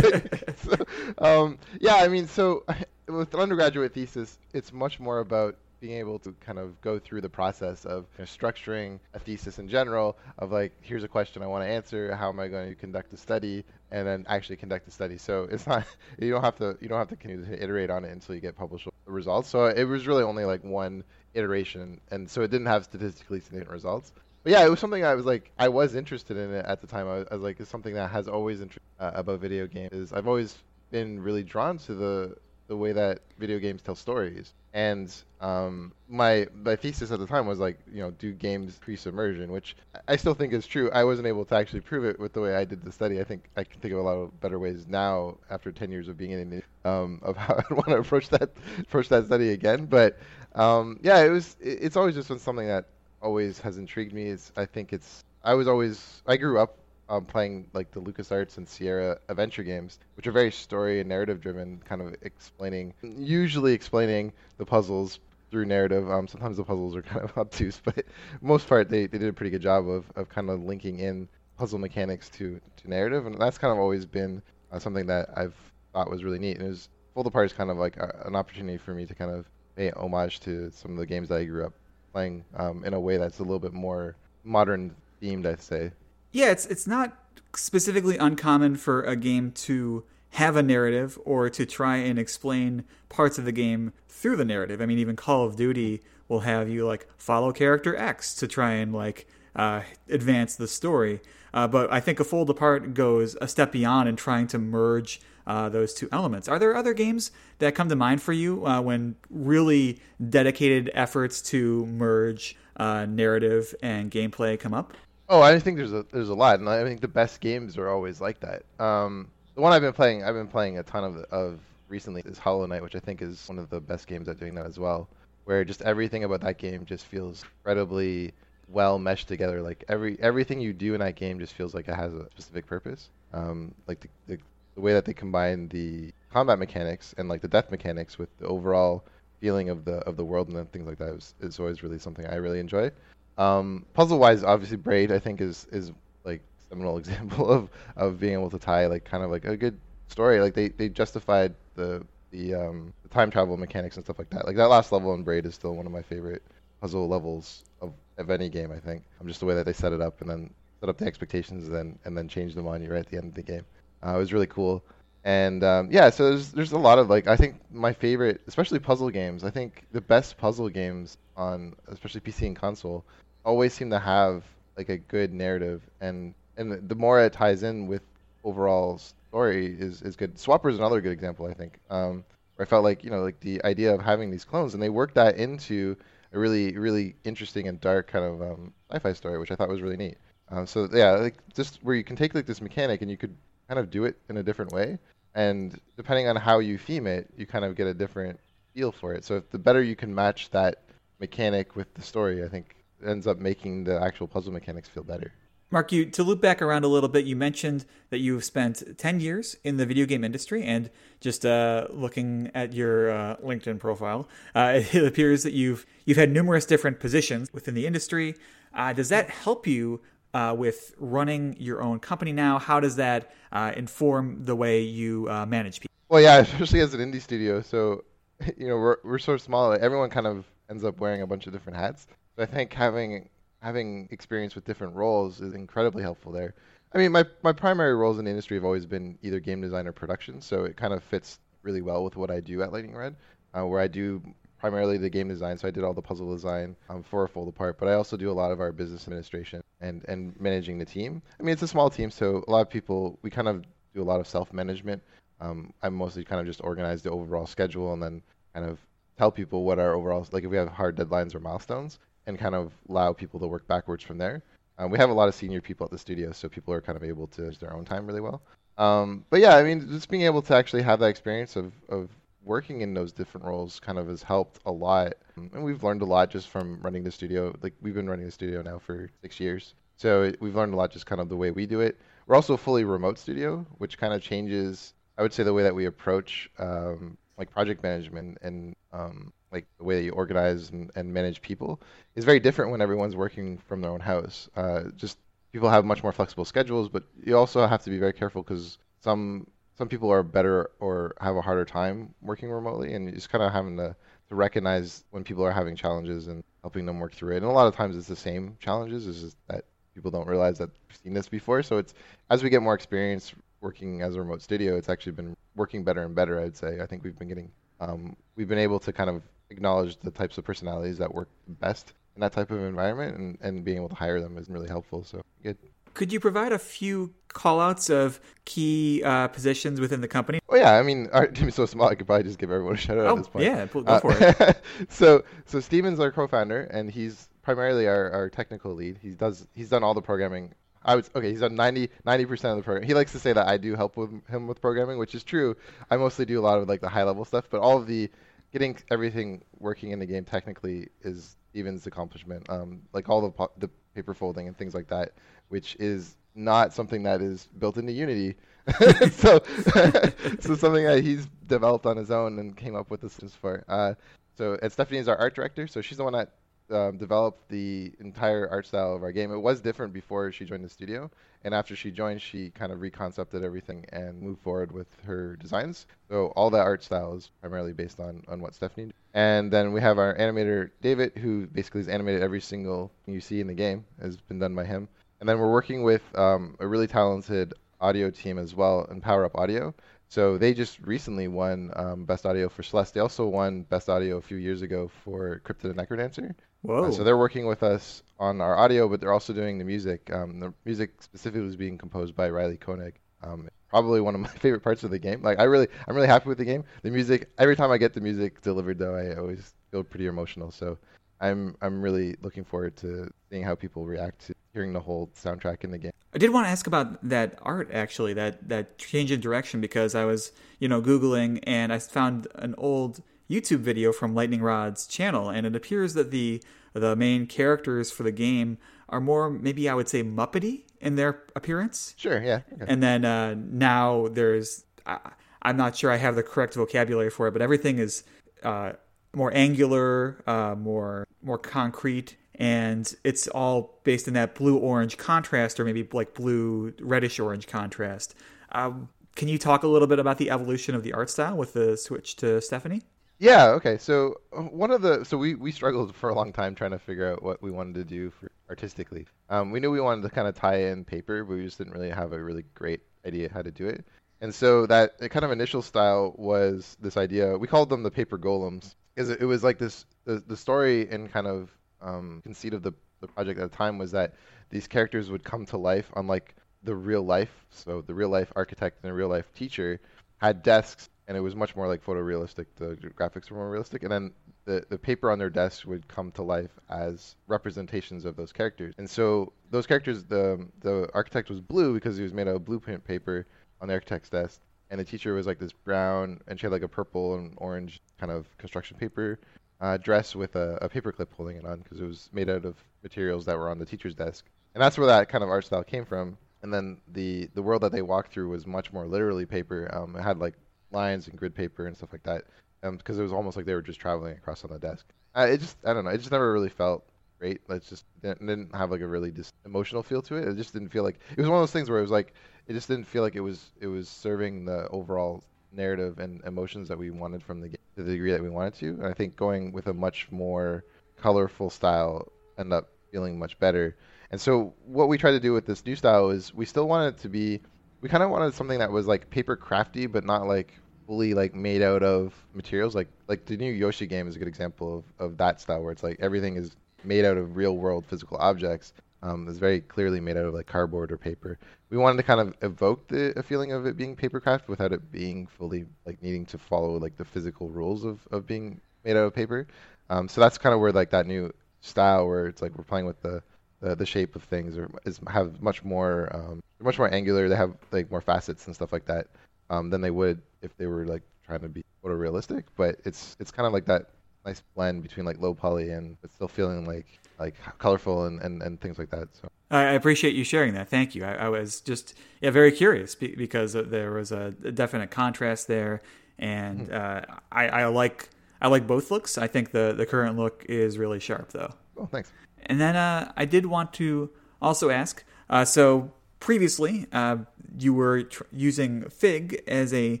S4: so, um, yeah, I mean, so with an undergraduate thesis, it's much more about being able to kind of go through the process of you know, structuring a thesis in general of like here's a question I want to answer how am I going to conduct a study and then actually conduct a study so it's not you don't have to you don't have to continue to iterate on it until you get published results so it was really only like one iteration and so it didn't have statistically significant results but yeah, it was something I was like, I was interested in it at the time. I was, I was like, it's something that has always interested uh, about video games. Is I've always been really drawn to the the way that video games tell stories. And um, my my thesis at the time was like, you know, do games pre-submersion, which I still think is true. I wasn't able to actually prove it with the way I did the study. I think I can think of a lot of better ways now, after 10 years of being in it, um, of how I want to approach that approach that study again. But um, yeah, it was. It's always just been something that always has intrigued me. It's I think it's. I was always. I grew up um, playing like the LucasArts and Sierra adventure games, which are very story and narrative driven, kind of explaining, usually explaining the puzzles through narrative. Um, sometimes the puzzles are kind of obtuse, but most part they, they did a pretty good job of, of kind of linking in puzzle mechanics to, to narrative, and that's kind of always been uh, something that I've thought was really neat. And it was Fold Apart is kind of like a, an opportunity for me to kind of pay homage to some of the games that I grew up playing um, in a way that's a little bit more modern themed, I'd say
S5: yeah, it's it's not specifically uncommon for a game to have a narrative or to try and explain parts of the game through the narrative. I mean, even Call of Duty will have you like follow character X to try and like uh, advance the story. Uh, but I think a fold apart goes a step beyond in trying to merge uh, those two elements. Are there other games that come to mind for you uh, when really dedicated efforts to merge uh, narrative and gameplay come up?
S4: Oh, I think there's a there's a lot, and I think the best games are always like that. Um, the one I've been playing, I've been playing a ton of of recently is Hollow Knight, which I think is one of the best games at doing that as well. Where just everything about that game just feels incredibly well meshed together. Like every everything you do in that game just feels like it has a specific purpose. Um, like the, the the way that they combine the combat mechanics and like the death mechanics with the overall feeling of the of the world and things like that is, is always really something I really enjoy. Um, puzzle wise, obviously Braid I think is is like seminal example of of being able to tie like kind of like a good story. Like they they justified the the um the time travel mechanics and stuff like that. Like that last level in Braid is still one of my favorite puzzle levels of of any game. I think. I'm just the way that they set it up and then set up the expectations and then and then change them on you right at the end of the game. Uh, it was really cool. And um, yeah, so there's there's a lot of like I think my favorite, especially puzzle games. I think the best puzzle games on especially PC and console always seem to have like a good narrative, and and the more it ties in with overall story is is good. Swapper is another good example, I think. Um, where I felt like you know like the idea of having these clones, and they worked that into a really really interesting and dark kind of um, sci-fi story, which I thought was really neat. Um, so yeah, like just where you can take like this mechanic and you could kind of do it in a different way, and depending on how you theme it, you kind of get a different feel for it. So if the better you can match that mechanic with the story, I think ends up making the actual puzzle mechanics feel better.
S1: Mark, you to loop back around a little bit, you mentioned that you've spent 10 years in the video game industry, and just uh, looking at your uh, LinkedIn profile, uh, it appears that you've you've had numerous different positions within the industry. Uh, does that help you uh, with running your own company now? How does that uh, inform the way you manage people?
S4: Well, yeah, especially as an indie studio. So, you know, we're we're so small. Everyone kind of ends up wearing a bunch of different hats. So I think having having experience with different roles is incredibly helpful there. I mean, my, my primary roles in the industry have always been either game design or production, so it kind of fits really well with what I do at Lightning Rod, uh, where I do primarily the game design. So I did all the puzzle design um, for fold apart, but I also do a lot of our business administration and, and managing the team. I mean, it's a small team, so a lot of people, we kind of do a lot of self management. Um, I mostly kind of just organize the overall schedule and then kind of tell people what our overall, like if we have hard deadlines or milestones, and kind of allow people to work backwards from there. Um, we have a lot of senior people at the studio, so people are kind of able to use their own time really well. Um, but yeah, I mean, just being able to actually have that experience of, of working in those different roles kind of has helped a lot. And we've learned a lot just from running the studio. Like, we've been running the studio now for six years. So it, we've learned a lot just kind of the way we do it. We're also a fully remote studio, which kind of changes, I would say, the way that we approach um, like project management and um, like the way that you organize and, and manage people is very different when everyone's working from their own house. Uh, just people have much more flexible schedules, but you also have to be very careful because some some people are better or have a harder time working remotely, and just kind of having to to recognize when people are having challenges and helping them work through it. And a lot of times it's the same challenges, just that people don't realize that they've seen this before. So it's as we get more experience working as a remote studio, it's actually been working better and better. I'd say. I think we've been getting um, we've been able to kind of acknowledge the types of personalities that work best in that type of environment, and, and being able to hire them is really helpful. So good.
S1: Could you provide a few callouts of key uh, positions within the company?
S4: Oh yeah, I mean our team is so small, I could probably just give everyone a shout out
S1: oh,
S4: at this point.
S1: Yeah, go for uh,
S4: it. so so Steven's our co-founder, and he's primarily our, our technical lead. He does he's done all the programming I was okay. He's done 90 percent of the program. He likes to say that I do help with him with programming, which is true. I mostly do a lot of like the high level stuff, but all of the getting everything working in the game technically is Evan's accomplishment. Um, like all the the paper folding and things like that, which is not something that is built into Unity. so, so something that he's developed on his own and came up with systems for. Uh, so, and Stephanie is our art director. So she's the one that um, developed the entire art style of our game. It was different before she joined the studio, and after she joined, she kind of reconcepted everything and moved forward with her designs. So all that art style is primarily based on on what Stephanie. Did. And then we have our animator David, who basically has animated every single you see in the game. Has been done by him. And then we're working with um, a really talented audio team as well in Power Up Audio. So they just recently won um, Best Audio for Celeste. They also won Best Audio a few years ago for Cryptid the Necrodancer.
S1: Whoa.
S4: Uh, so they're working with us on our audio, but they're also doing the music. Um, the music specifically is being composed by Riley Koenig. Um, probably one of my favorite parts of the game. Like I really, I'm really happy with the game. The music. Every time I get the music delivered, though, I always feel pretty emotional. So I'm I'm really looking forward to seeing how people react to hearing the whole soundtrack in the game.
S1: I did want to ask about that art actually, that that change in direction because I was, you know, googling and I found an old YouTube video from Lightning Rod's channel and it appears that the the main characters for the game are more maybe I would say muppety in their appearance.
S4: Sure, yeah.
S1: Okay. And then uh, now there's I, I'm not sure I have the correct vocabulary for it, but everything is uh, more angular, uh, more more concrete, and it's all based in that blue orange contrast, or maybe like blue reddish orange contrast. Um, can you talk a little bit about the evolution of the art style with the switch to Stephanie?
S4: Yeah. Okay. So uh, one of the so we we struggled for a long time trying to figure out what we wanted to do for artistically. Um, we knew we wanted to kind of tie in paper, but we just didn't really have a really great idea how to do it. And so that kind of initial style was this idea. We called them the paper golems because it was like this the, the story and kind of um, conceit of the, the project at the time was that these characters would come to life unlike the real life so the real life architect and the real life teacher had desks and it was much more like photorealistic the graphics were more realistic and then the, the paper on their desks would come to life as representations of those characters and so those characters the the architect was blue because he was made out of blueprint paper on the architect's desk and the teacher was like this brown, and she had like a purple and orange kind of construction paper uh, dress with a, a paper clip holding it on because it was made out of materials that were on the teacher's desk. and that's where that kind of art style came from. And then the the world that they walked through was much more literally paper. Um, it had like lines and grid paper and stuff like that, because um, it was almost like they were just traveling across on the desk. Uh, it just I don't know. It just never really felt great. It just didn't, didn't have like a really just emotional feel to it. It just didn't feel like it was one of those things where it was like it just didn't feel like it was it was serving the overall narrative and emotions that we wanted from the game to the degree that we wanted to. And I think going with a much more colorful style ended up feeling much better. And so what we tried to do with this new style is we still wanted it to be we kind of wanted something that was like paper crafty but not like fully like made out of materials like like the new Yoshi game is a good example of, of that style where it's like everything is made out of real world physical objects um, it's very clearly made out of like cardboard or paper. We wanted to kind of evoke the feeling of it being paper craft without it being fully like needing to follow like the physical rules of, of being made out of paper. Um, so that's kind of where like that new style where it's like we're playing with the the, the shape of things or is have much more um, much more angular. They have like more facets and stuff like that um, than they would if they were like trying to be photorealistic. But it's it's kind of like that nice blend between like low poly and but still feeling like like colorful and, and, and things like that. So
S1: I appreciate you sharing that. Thank you. I, I was just yeah very curious because there was a, definite contrast there, and mm-hmm. uh, I, I like I like both looks. I think the the current look is really sharp though.
S4: Oh, thanks.
S1: And then uh, I did want to also ask. Uh, so previously, uh, you were tr- using Fig as a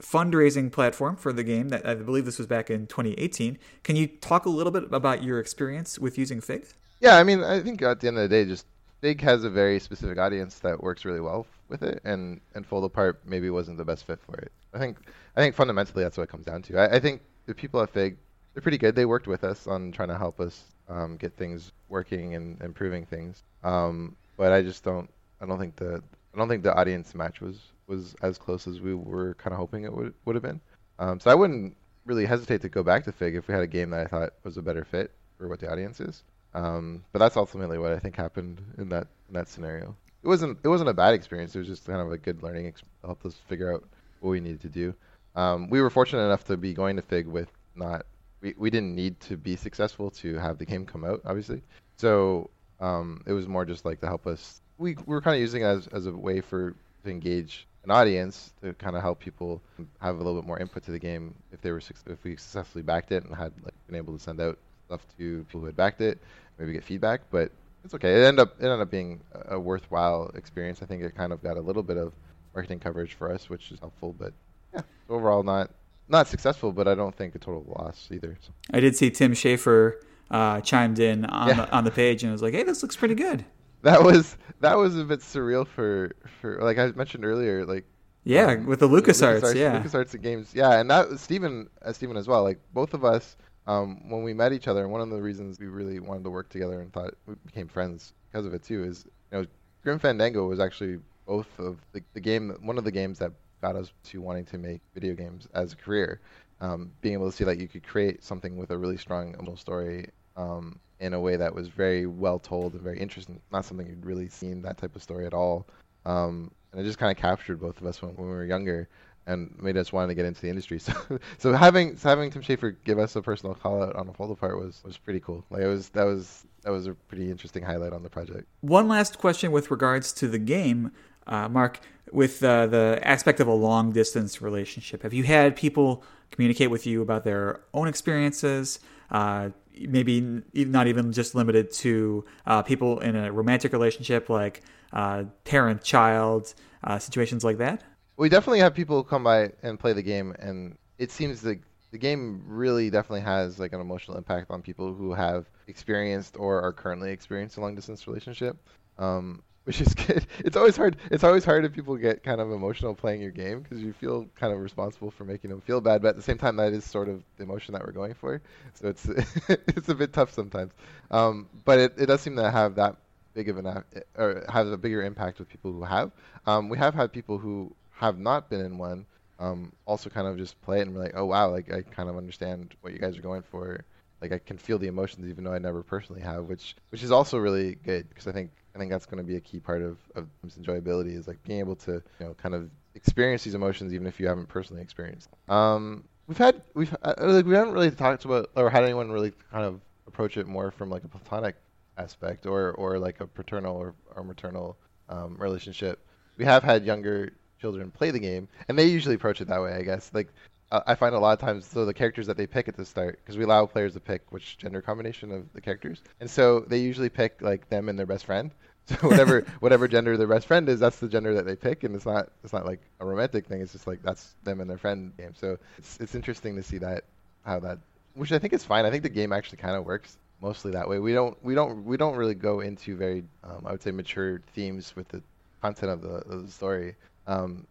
S1: fundraising platform for the game. That I believe this was back in 2018. Can you talk a little bit about your experience with using Fig?
S4: Yeah, I mean, I think at the end of the day, just Fig has a very specific audience that works really well with it, and and Fold Apart maybe wasn't the best fit for it. I think I think fundamentally that's what it comes down to. I, I think the people at Fig they're pretty good. They worked with us on trying to help us um, get things working and improving things. Um, but I just don't I don't think the I don't think the audience match was was as close as we were kind of hoping it would would have been. Um, so I wouldn't really hesitate to go back to Fig if we had a game that I thought was a better fit for what the audience is. Um, but that's ultimately what I think happened in that in that scenario. It wasn't it wasn't a bad experience. It was just kind of a good learning. Ex- helped us figure out what we needed to do. Um, we were fortunate enough to be going to Fig with not we, we didn't need to be successful to have the game come out, obviously. So um, it was more just like to help us we, we were kind of using it as, as a way for to engage an audience to kind of help people have a little bit more input to the game if they were if we successfully backed it and had like been able to send out stuff to people who had backed it, maybe get feedback. But it's okay. It ended up it ended up being a worthwhile experience. I think it kind of got a little bit of marketing coverage for us, which is helpful. But yeah, overall not not successful, but I don't think a total loss either. So.
S1: I did see Tim Schafer uh, chimed in on yeah. the, on the page and was like, "Hey, this looks pretty good."
S4: that was that was a bit surreal for for like I mentioned earlier, like
S1: yeah, um, with the LucasArts, LucasArts, yeah,
S4: LucasArts games, yeah, and that Stephen, uh, Stephen as well. Like both of us, um, when we met each other, and one of the reasons we really wanted to work together and thought we became friends because of it too is you know Grim Fandango was actually both of the, the game, one of the games that got us to wanting to make video games as a career. Um, being able to see that you could create something with a really strong emotional story um, in a way that was very well told and very interesting. Not something you'd really seen that type of story at all. Um, and it just kind of captured both of us when, when, we were younger and made us want to get into the industry. So, so having so having Tim Schafer give us a personal call out on a Fold Apart was was pretty cool. Like it was that was that was a pretty interesting highlight on the project.
S1: One last question with regards to the game, uh, Mark, with uh, the aspect of a long distance relationship. Have you had people communicate with you about their own experiences? Uh, maybe not even just limited to uh, people in a romantic relationship, like uh, parent child uh, situations like that.
S4: We definitely have people come by and play the game, and it seems like the game really definitely has like an emotional impact on people who have experienced or are currently experiencing a long distance relationship. Um, which is good. It's always hard. It's always hard if people get kind of emotional playing your game because you feel kind of responsible for making them feel bad. But at the same time, that is sort of the emotion that we're going for. So it's it's a bit tough sometimes. Um, but it, it does seem to have that big of an or have a bigger impact with people who have. Um, we have had people who have not been in one um, also kind of just play it and be like, oh wow, like I kind of understand what you guys are going for. Like I can feel the emotions even though I never personally have, which which is also really good because I think I think that's going to be a key part of, of enjoyability is like being able to you know kind of experience these emotions even if you haven't personally experienced. Um, we've had we've uh, like we haven't really talked about or had anyone really kind of approach it more from like a platonic aspect or or like a paternal or, or maternal um, relationship. We have had younger children play the game, and they usually approach it that way. I guess like uh, I find a lot of times so the characters that they pick at the start because we allow players to pick which gender combination of the characters, and so they usually pick like them and their best friend. So whatever whatever gender their best friend is, that's the gender that they pick, and it's not it's not like a romantic thing. It's just like that's them and their friend game. So it's it's interesting to see that how that, which I think is fine. I think the game actually kind of works mostly that way. We don't we don't we don't really go into very um, I would say mature themes with the content of the, of the story. Um,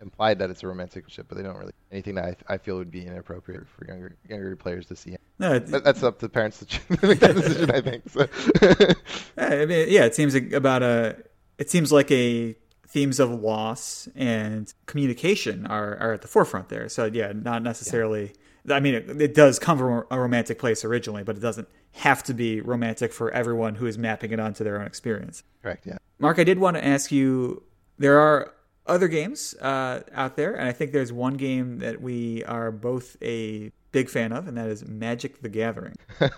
S4: implied that it's a romantic ship, but they don't really anything that I, I feel would be inappropriate for younger younger players to see.
S1: No, it,
S4: But that's up to parents to make that decision, I think. So.
S1: I mean, yeah, it seems about a. It seems like a themes of loss and communication are, are at the forefront there. So yeah, not necessarily. I mean, it, it does come from a romantic place originally, but it doesn't have to be romantic for everyone who is mapping it onto their own experience.
S4: Correct. Yeah.
S1: Mark, I did want to ask you. There are other games uh, out there, and I think there's one game that we are both a big fan of, and that is Magic: The Gathering.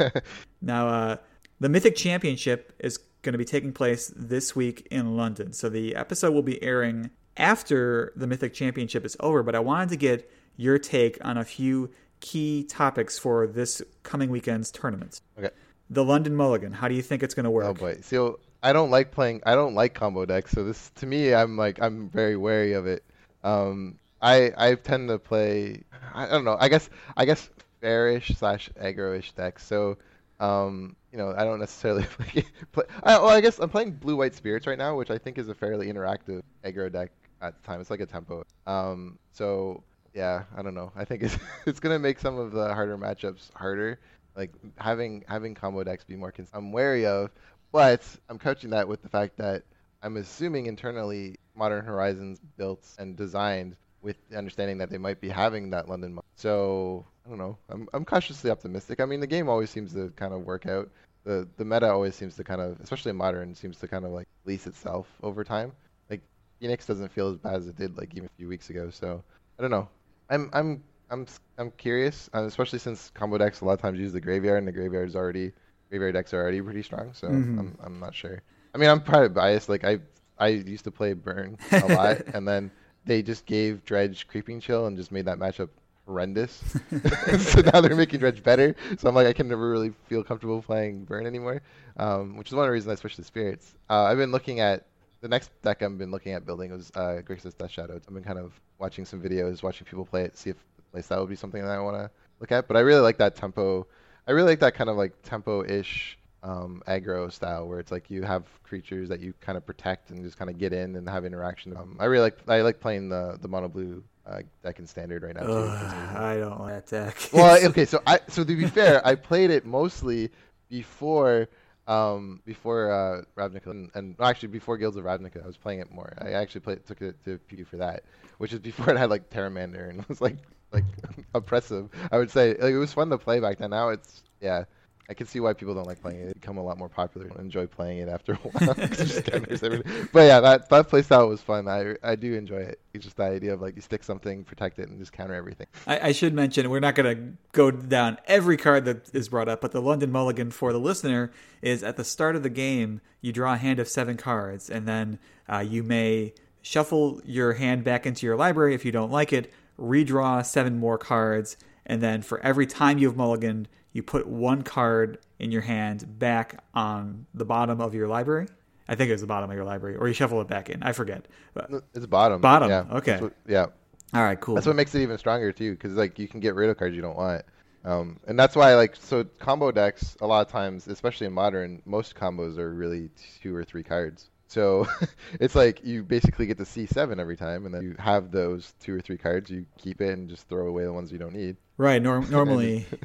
S1: now, uh, the Mythic Championship is going to be taking place this week in London, so the episode will be airing after the Mythic Championship is over. But I wanted to get your take on a few key topics for this coming weekend's tournament.
S4: Okay.
S1: The London Mulligan. How do you think it's going to work?
S4: Oh boy. So I don't like playing. I don't like combo decks. So this to me, I'm like I'm very wary of it. Um, I I tend to play. I don't know. I guess I guess fairish slash aggro-ish decks. So um, you know, I don't necessarily play. play I, well, I guess I'm playing blue white spirits right now, which I think is a fairly interactive aggro deck at the time. It's like a tempo. Um, so yeah, I don't know. I think it's it's gonna make some of the harder matchups harder. Like having having combo decks be more. Cons- I'm wary of, but I'm coaching that with the fact that I'm assuming internally Modern Horizons built and designed with the understanding that they might be having that London. mo- So I don't know. I'm I'm cautiously optimistic. I mean, the game always seems to kind of work out. The the meta always seems to kind of, especially modern, seems to kind of like lease itself over time. Like Phoenix doesn't feel as bad as it did like even a few weeks ago. So I don't know. I'm I'm I'm I'm curious, especially since combo decks a lot of times use the graveyard, and the graveyard is already graveyard decks are already pretty strong. So
S1: Mhm.
S4: I'm I'm not sure. I mean, I'm probably biased. Like I I used to play Burn a lot, and then they just gave Dredge Creeping Chill and just made that matchup horrendous. so now they're making Dredge better. So I'm like, I can never really feel comfortable playing Burn anymore, um, which is one of the reasons I switched to Spirits. Uh, I've been looking at the next deck I've been looking at building was uh, Grixis Death Shadow. I've been kind of watching some videos, watching people play it, see if the playstyle would be something that I want to look at. But I really like that tempo. I really like that kind of like tempo-ish um, aggro style where it's like you have creatures that you kind of protect and just kind of get in and have interaction. Um, I really like I like playing the the mono blue uh, deck in standard right now. Too,
S1: Ugh. I don't like that deck.
S4: Well, okay, so I so to be fair, I played it mostly before um before uh Ravnica and, and actually before Guilds of Ravnica I was playing it more. I actually played took it to PQ for that, which is before it had like Terramander and was like like oppressive. I would say like it was fun to play back then. Now it's yeah. I can see why people don't like playing it. It's become a lot more popular. Enjoy playing it after a while. it. But yeah, that that playstyle was fun. I I do enjoy it. It's just the idea of like you stick something, protect it, and just counter everything.
S1: I, I should mention we're not going to go down every card that is brought up, but the London Mulligan for the listener is at the start of the game you draw a hand of seven cards, and then uh, you may shuffle your hand back into your library if you don't like it, redraw seven more cards, and then for every time you've mulliganed, you put one card in your hand back on the bottom of your library. I think it was the bottom of your library, or you shuffle it back in. I forget. But,
S4: It's bottom.
S1: Bottom,
S4: Yeah.
S1: okay.
S4: What- yeah.
S1: all right, cool.
S4: That's what makes it even stronger too, because like you can get rid of cards you don't want, um, and that's why like so combo decks a lot of times, especially in modern, most combos are really two or three cards. So it's like you basically get to see seven every time, and then you have those two or three cards. You keep it and just throw away the ones you don't need.
S1: right. Norm- normally.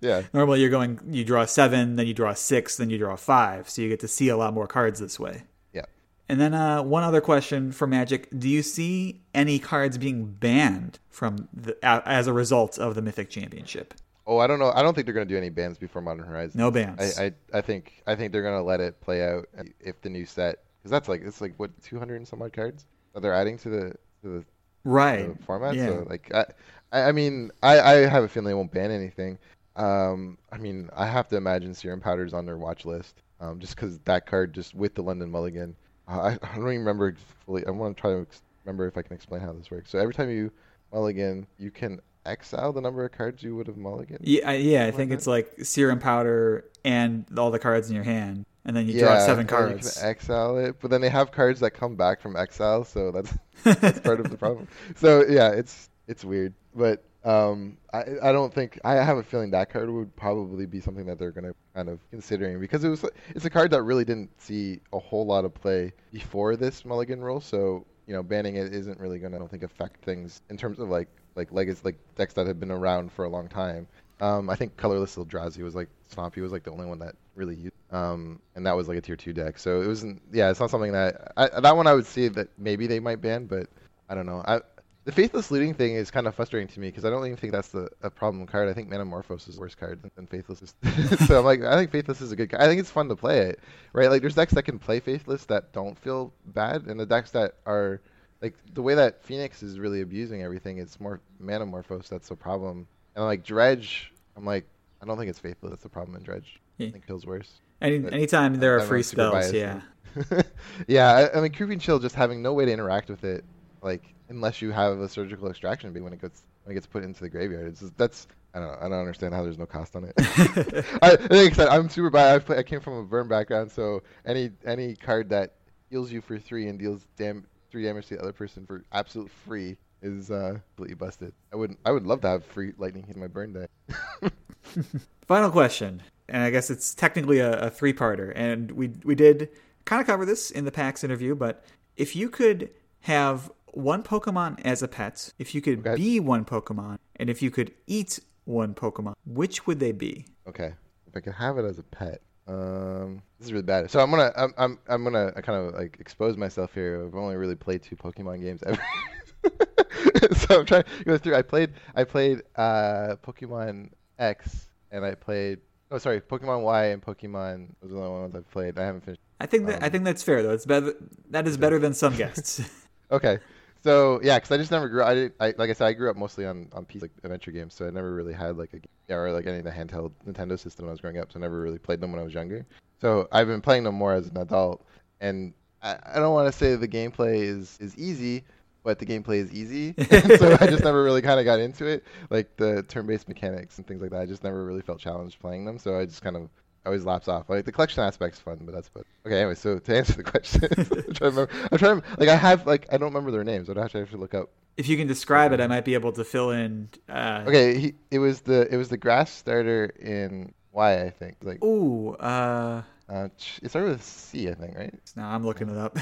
S4: Yeah,
S1: Normally, you're going, you draw seven, then you draw six, then you draw five. So you get to see a lot more cards this way.
S4: yeah.
S1: And then uh, one other question for Magic: Do you see any cards being banned from the, as a result of the Mythic Championship?
S4: Oh, I don't know. I don't think they're gonna do any bans before Modern Horizons.
S1: No bans.
S4: I, I, I think I think they're gonna let it play out if the new set, because that's like it's like what 200 and some odd cards that they're adding to the to the
S1: right.
S4: the format.
S1: Yeah.
S4: So like I, I mean I, I have a feeling they won't ban anything. Um, I mean I have to imagine Serum Powder's on their watch list. um, just because that card just with the London Mulligan. Uh, I, I don't even remember fully. I want to try to ex- remember if I can explain how this works. So every time you mulligan, you can exile the number of cards you would have mulligan.
S1: Yeah, I- yeah. I think
S4: Like
S1: it's like serum powder and all the cards in your hand, and then you draw seven cards.
S4: exile it, but then they have cards that come back from exile, so that's that's part of the problem. So yeah, it's it's weird, but um, I I don't think I have a feeling that card would probably be something that they're gonna kind of considering because it was it's a card that really didn't see a whole lot of play before this Mulligan rule, so you know banning it isn't really gonna I don't think affect things in terms of like like legacy like decks that have been around for a long time. Um, I think colorless Eldrazi was like Swampy was like the only one that really used, um, and that was like a tier two deck. So it wasn't, yeah, it's not something that I, that one I would see that maybe they might ban, but I don't know. I the faithless looting thing is kind of frustrating to me because I don't even think that's the a problem card. I think Metamorphose is a worse card than, than Faithless so I'm like, I think Faithless is a good card. I think it's fun to play it, right? Like there's decks that can play Faithless that don't feel bad, and the decks that are like the way that Phoenix is really abusing everything. It's more Metamorphose that's the problem, and like Dredge, I'm like, I don't think it's Faithless that's the problem in Dredge.
S1: Yeah.
S4: I think feels worse.
S1: Any,
S4: But
S1: anytime there are
S4: I'm
S1: free spells, yeah.
S4: yeah, I, I mean, Creeping Chill just having no way to interact with it, like unless you have a surgical extraction beam when it gets when it gets put into the graveyard. It's just, that's I don't know. I don't understand how there's no cost on it. I, like I said, I'm super biased. I, play, I came from a burn background, so any any card that heals you for three and deals dam three damage to the other person for absolute free is uh, completely busted. I would I would love to have free lightning hit my burn deck.
S1: Final question, and I guess it's technically a, a three-parter, and we we did kind of cover this in the PAX interview, but if you could have one Pokemon as a pet, if you could
S4: Okay.
S1: be one Pokemon, and if you could eat one Pokemon, which would they be?
S4: Okay, if I could have it as a pet. Um, this is really bad. So I'm gonna I'm I'm, I'm gonna kind of like expose myself here. I've only really played two Pokemon games ever. so I'm trying to go through. I played I played uh Pokemon X and I played oh sorry Pokemon Y and Pokemon are the only ones I've played. I haven't finished.
S1: I think that I think that's fair though. It's better. That is better than some guests.
S4: Okay. So yeah, because I just never grew. I did. I like I said, I grew up mostly on on PC like, adventure games, so I never really had like a or like any of the handheld Nintendo system when I was growing up. So I never really played them when I was younger. So I've been playing them more as an adult, and I, I don't want to say the gameplay is is easy, but the gameplay is easy. so I just never really kind of got into it, like the turn-based mechanics and things like that. I just never really felt challenged playing them, so I just kind of always lapse off. Like the collection aspect's fun, but that's about. Okay, anyway, so to answer the question, I'm trying to remember. I'm trying to like I have like I don't remember their names. I'd actually have to look up.
S1: if you can describe it, I might be able to fill in. Uh,
S4: Okay, he, it was the it was the grass starter in Y, I think. Like
S1: Ooh, uh,
S4: uh, it started with C, I think, right?
S1: now I'm looking it up.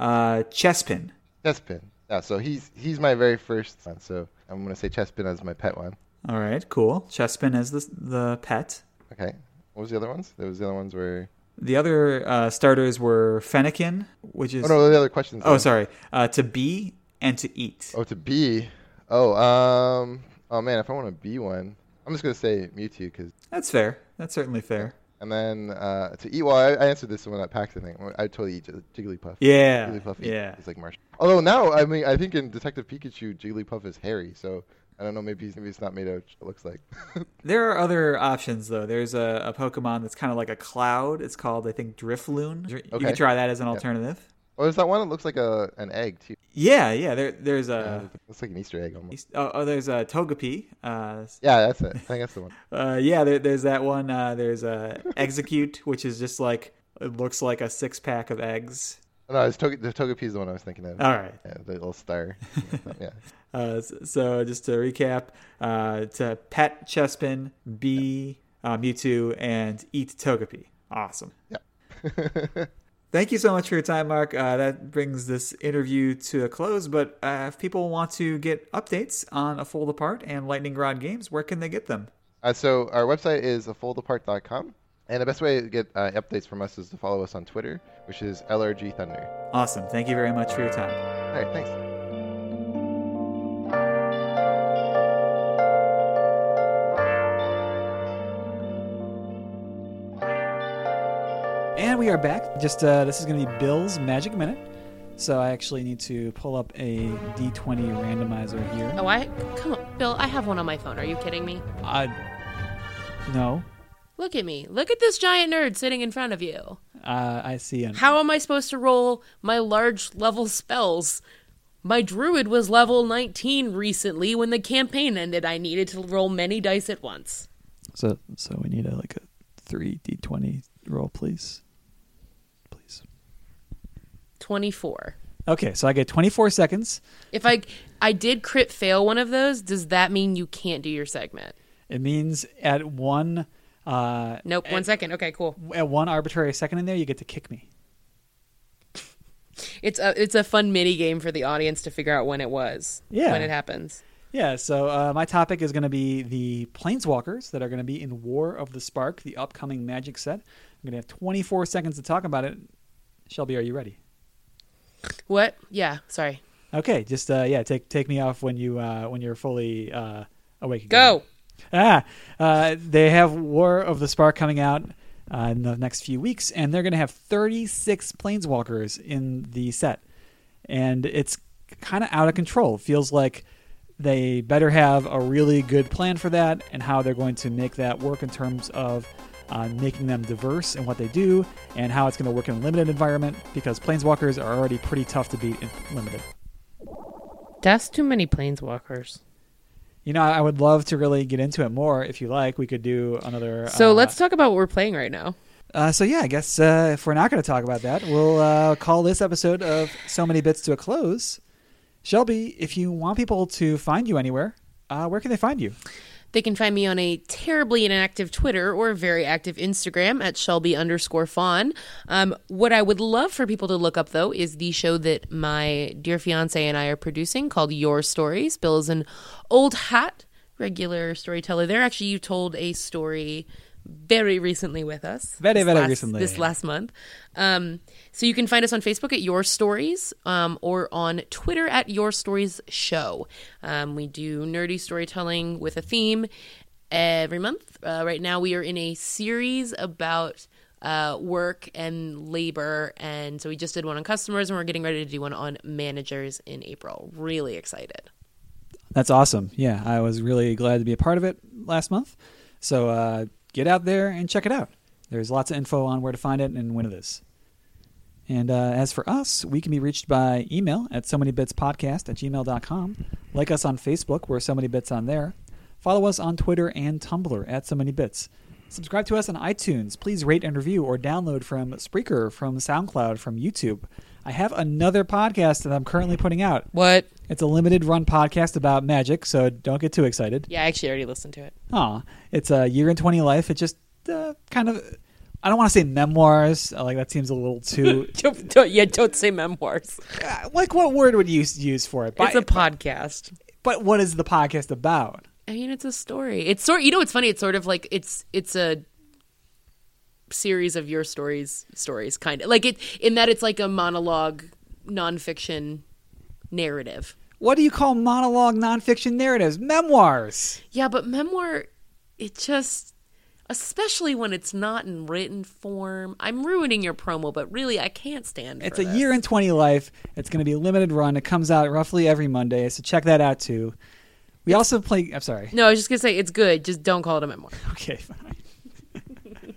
S1: Uh, Chespin.
S4: Chespin. Yeah, so he's he's my very first one. So I'm gonna say Chespin as my pet one.
S1: All right, cool. Chespin as the the pet.
S4: Okay. What was the other ones? There was the other ones where.
S1: The other uh, starters were Fennekin, which is
S4: Oh no, the other questions.
S1: oh
S4: though.
S1: sorry, uh, to be and to eat.
S4: Oh, to be. Oh, um. Oh man, if I want to be one, I'm just gonna say Mewtwo, cause
S1: That's fair. That's certainly fair.
S4: And then uh, to eat. Well, I, I answered this one at PAX, I think. I totally eat Jigglypuff.
S1: Yeah,
S4: Jigglypuff.
S1: yeah.
S4: He's like Martian. Although now, I mean, I think in Detective Pikachu, Jigglypuff is hairy, so I don't know. Maybe he's, maybe it's not made out. It looks like.
S1: There are other options though. There's a, a Pokemon that's kind of like a cloud. It's called I think Drifloon. You
S4: Okay.
S1: can try that as an alternative.
S4: Oh, there's that one that looks like a an egg too.
S1: Yeah, yeah. There, there's a
S4: looks like an Easter egg almost.
S1: oh, oh there's a Togepi. Uh,
S4: Yeah, that's it. I think that's the one.
S1: uh, yeah, there, there's that one. Uh, there's a Exeggcute, which is just like it looks like a six pack of eggs.
S4: No, it's Tog- the Togepi is the one I was thinking of.
S1: All right.
S4: Yeah, the little star. yeah.
S1: Uh, so just to recap, uh, to pet Chespin, be uh, Mewtwo, and eat Togepi. Awesome.
S4: Yeah.
S1: Thank you so much for your time, Mark. Uh, that brings this interview to a close. But uh, if people want to get updates on a fold apart and Lightning Rod games, where can they get them?
S4: Uh, so our website is afoldapart.com, and the best way to get uh, updates from us is to follow us on Twitter, which is LRG Thunder.
S1: Awesome. Thank you very much for your time.
S4: All right, thanks.
S6: And we are back. Just uh, this is going to be Bill's Magic Minute. So I actually need to pull up a D20 randomizer here.
S2: Oh, I come on, Bill. I have one on my phone. Are you kidding me?
S6: Uh, no.
S2: Look at me. Look at this giant nerd sitting in front of you.
S1: Uh, I see. An,
S2: How am I supposed to roll my large level spells? My druid was level 19 recently when the campaign ended. I needed to roll many dice at once.
S1: so so we need a like a three d twenty roll, please. Please.
S2: 24.
S1: Okay, so I get twenty four seconds.
S2: If I I did crit fail one of those, does that mean you can't do your segment?
S1: It means at one uh,
S2: Nope. One second. Okay, cool.
S1: at one arbitrary second in there, you get to kick me.
S2: It's a it's a fun mini game for the audience to figure out when it was.
S1: Yeah.
S2: When it happens.
S1: Yeah, so uh, my topic is going to be the planeswalkers that are going to be in War of the Spark, the upcoming Magic set. I'm going to have 24 seconds to talk about it. Shelby, are you ready?
S2: What? Yeah. Sorry.
S1: Okay, just uh, yeah, take take me off when you uh, when you're fully uh, awake. Again.
S2: Go.
S1: Ah, uh, they have War of the Spark coming out uh, in the next few weeks, and they're going to have 36 planeswalkers in the set, and it's kind of out of control. It feels like they better have a really good plan for that, and how they're going to make that work in terms of uh, making them diverse in what they do, and how it's going to work in a limited environment. Because planeswalkers are already pretty tough to beat in limited.
S2: That's too many planeswalkers.
S1: You know, I would love to really get into it more. If you like, we could do another.
S2: So
S1: uh,
S2: let's talk about what we're playing right now.
S1: Uh, so yeah, I guess uh, if we're not going to talk about that, we'll uh, call this episode of So Many Bits to a close. Shelby, if you want people to find you anywhere, uh, where can they find you?
S2: They can find me on a terribly inactive Twitter or very active Instagram at Shelby underscore Fawn. Um, what I would love for people to look up, though, is the show that my dear fiance and I are producing called Your Stories. Bill is an old hat, regular storyteller there. Actually, you told a story very recently with us.
S1: Very, very
S2: last-
S1: recently.
S2: This last month. Um, so you can find us on Facebook at Your Stories um, or on Twitter at Your Stories Show. Um, we do nerdy storytelling with a theme every month. Uh, right now, we are in a series about uh, work and labor. And so we just did one on customers and we're getting ready to do one on managers in April. Really excited.
S1: That's awesome. Yeah, I was really glad to be a part of it last month. So uh, get out there and check it out. There's lots of info on where to find it and when it is. And uh, as for us, we can be reached by email at so many bits podcast at gmail.com. Like us on Facebook, we're so many bits on there. Follow us on Twitter and Tumblr at so many bits. Subscribe to us on iTunes. Please rate and review or download from Spreaker, from SoundCloud, from YouTube. I have another podcast that I'm currently putting out.
S2: What?
S1: It's a limited run podcast about magic, so don't get too excited.
S2: Yeah, I actually already listened to it.
S1: Aw, it's a year in 20 life. It just uh, kind of, I don't want to say memoirs. uh, Like that seems a little too,
S2: Don't, don't, yeah, don't say memoirs.
S1: uh, like what word would you use, use for it?
S2: It's a podcast.
S1: but what is the podcast about?
S2: I mean, it's a story. It's sort. You know, it's funny. It's sort of like it's it's a series of your stories, stories, kind of like it in that it's like a monologue, nonfiction narrative.
S1: What do you call monologue nonfiction narratives? Memoirs.
S2: Yeah, but memoir, it just, especially when it's not in written form. I'm ruining your promo, but really, I can't stand.
S1: It.
S2: It's
S1: a
S2: this.
S1: year in 20 life. It's going to be a limited run. It comes out roughly every Monday, so check that out too. We also play. I'm sorry.
S2: No, I was just gonna say it's good. Just don't call it a memoir.
S1: Okay, fine.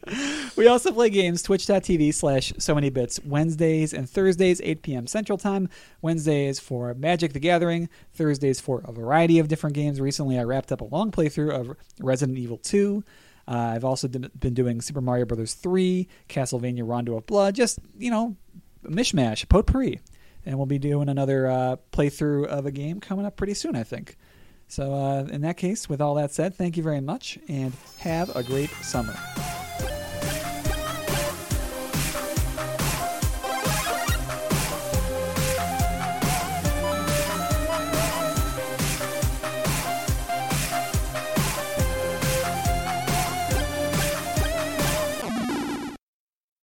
S1: we also play games twitch.tv slash so many bits Wednesdays and Thursdays, 8 p.m. Central Time. Wednesdays for Magic the Gathering, Thursdays for a variety of different games. Recently, I wrapped up a long playthrough of Resident Evil 2. Uh, I've also been doing Super Mario Brothers 3, Castlevania Rondo of Blood, just, you know, mishmash, potpourri. And we'll be doing another uh, playthrough of a game coming up pretty soon, I think. So, uh, in that case, with all that said, thank you very much and have a great summer.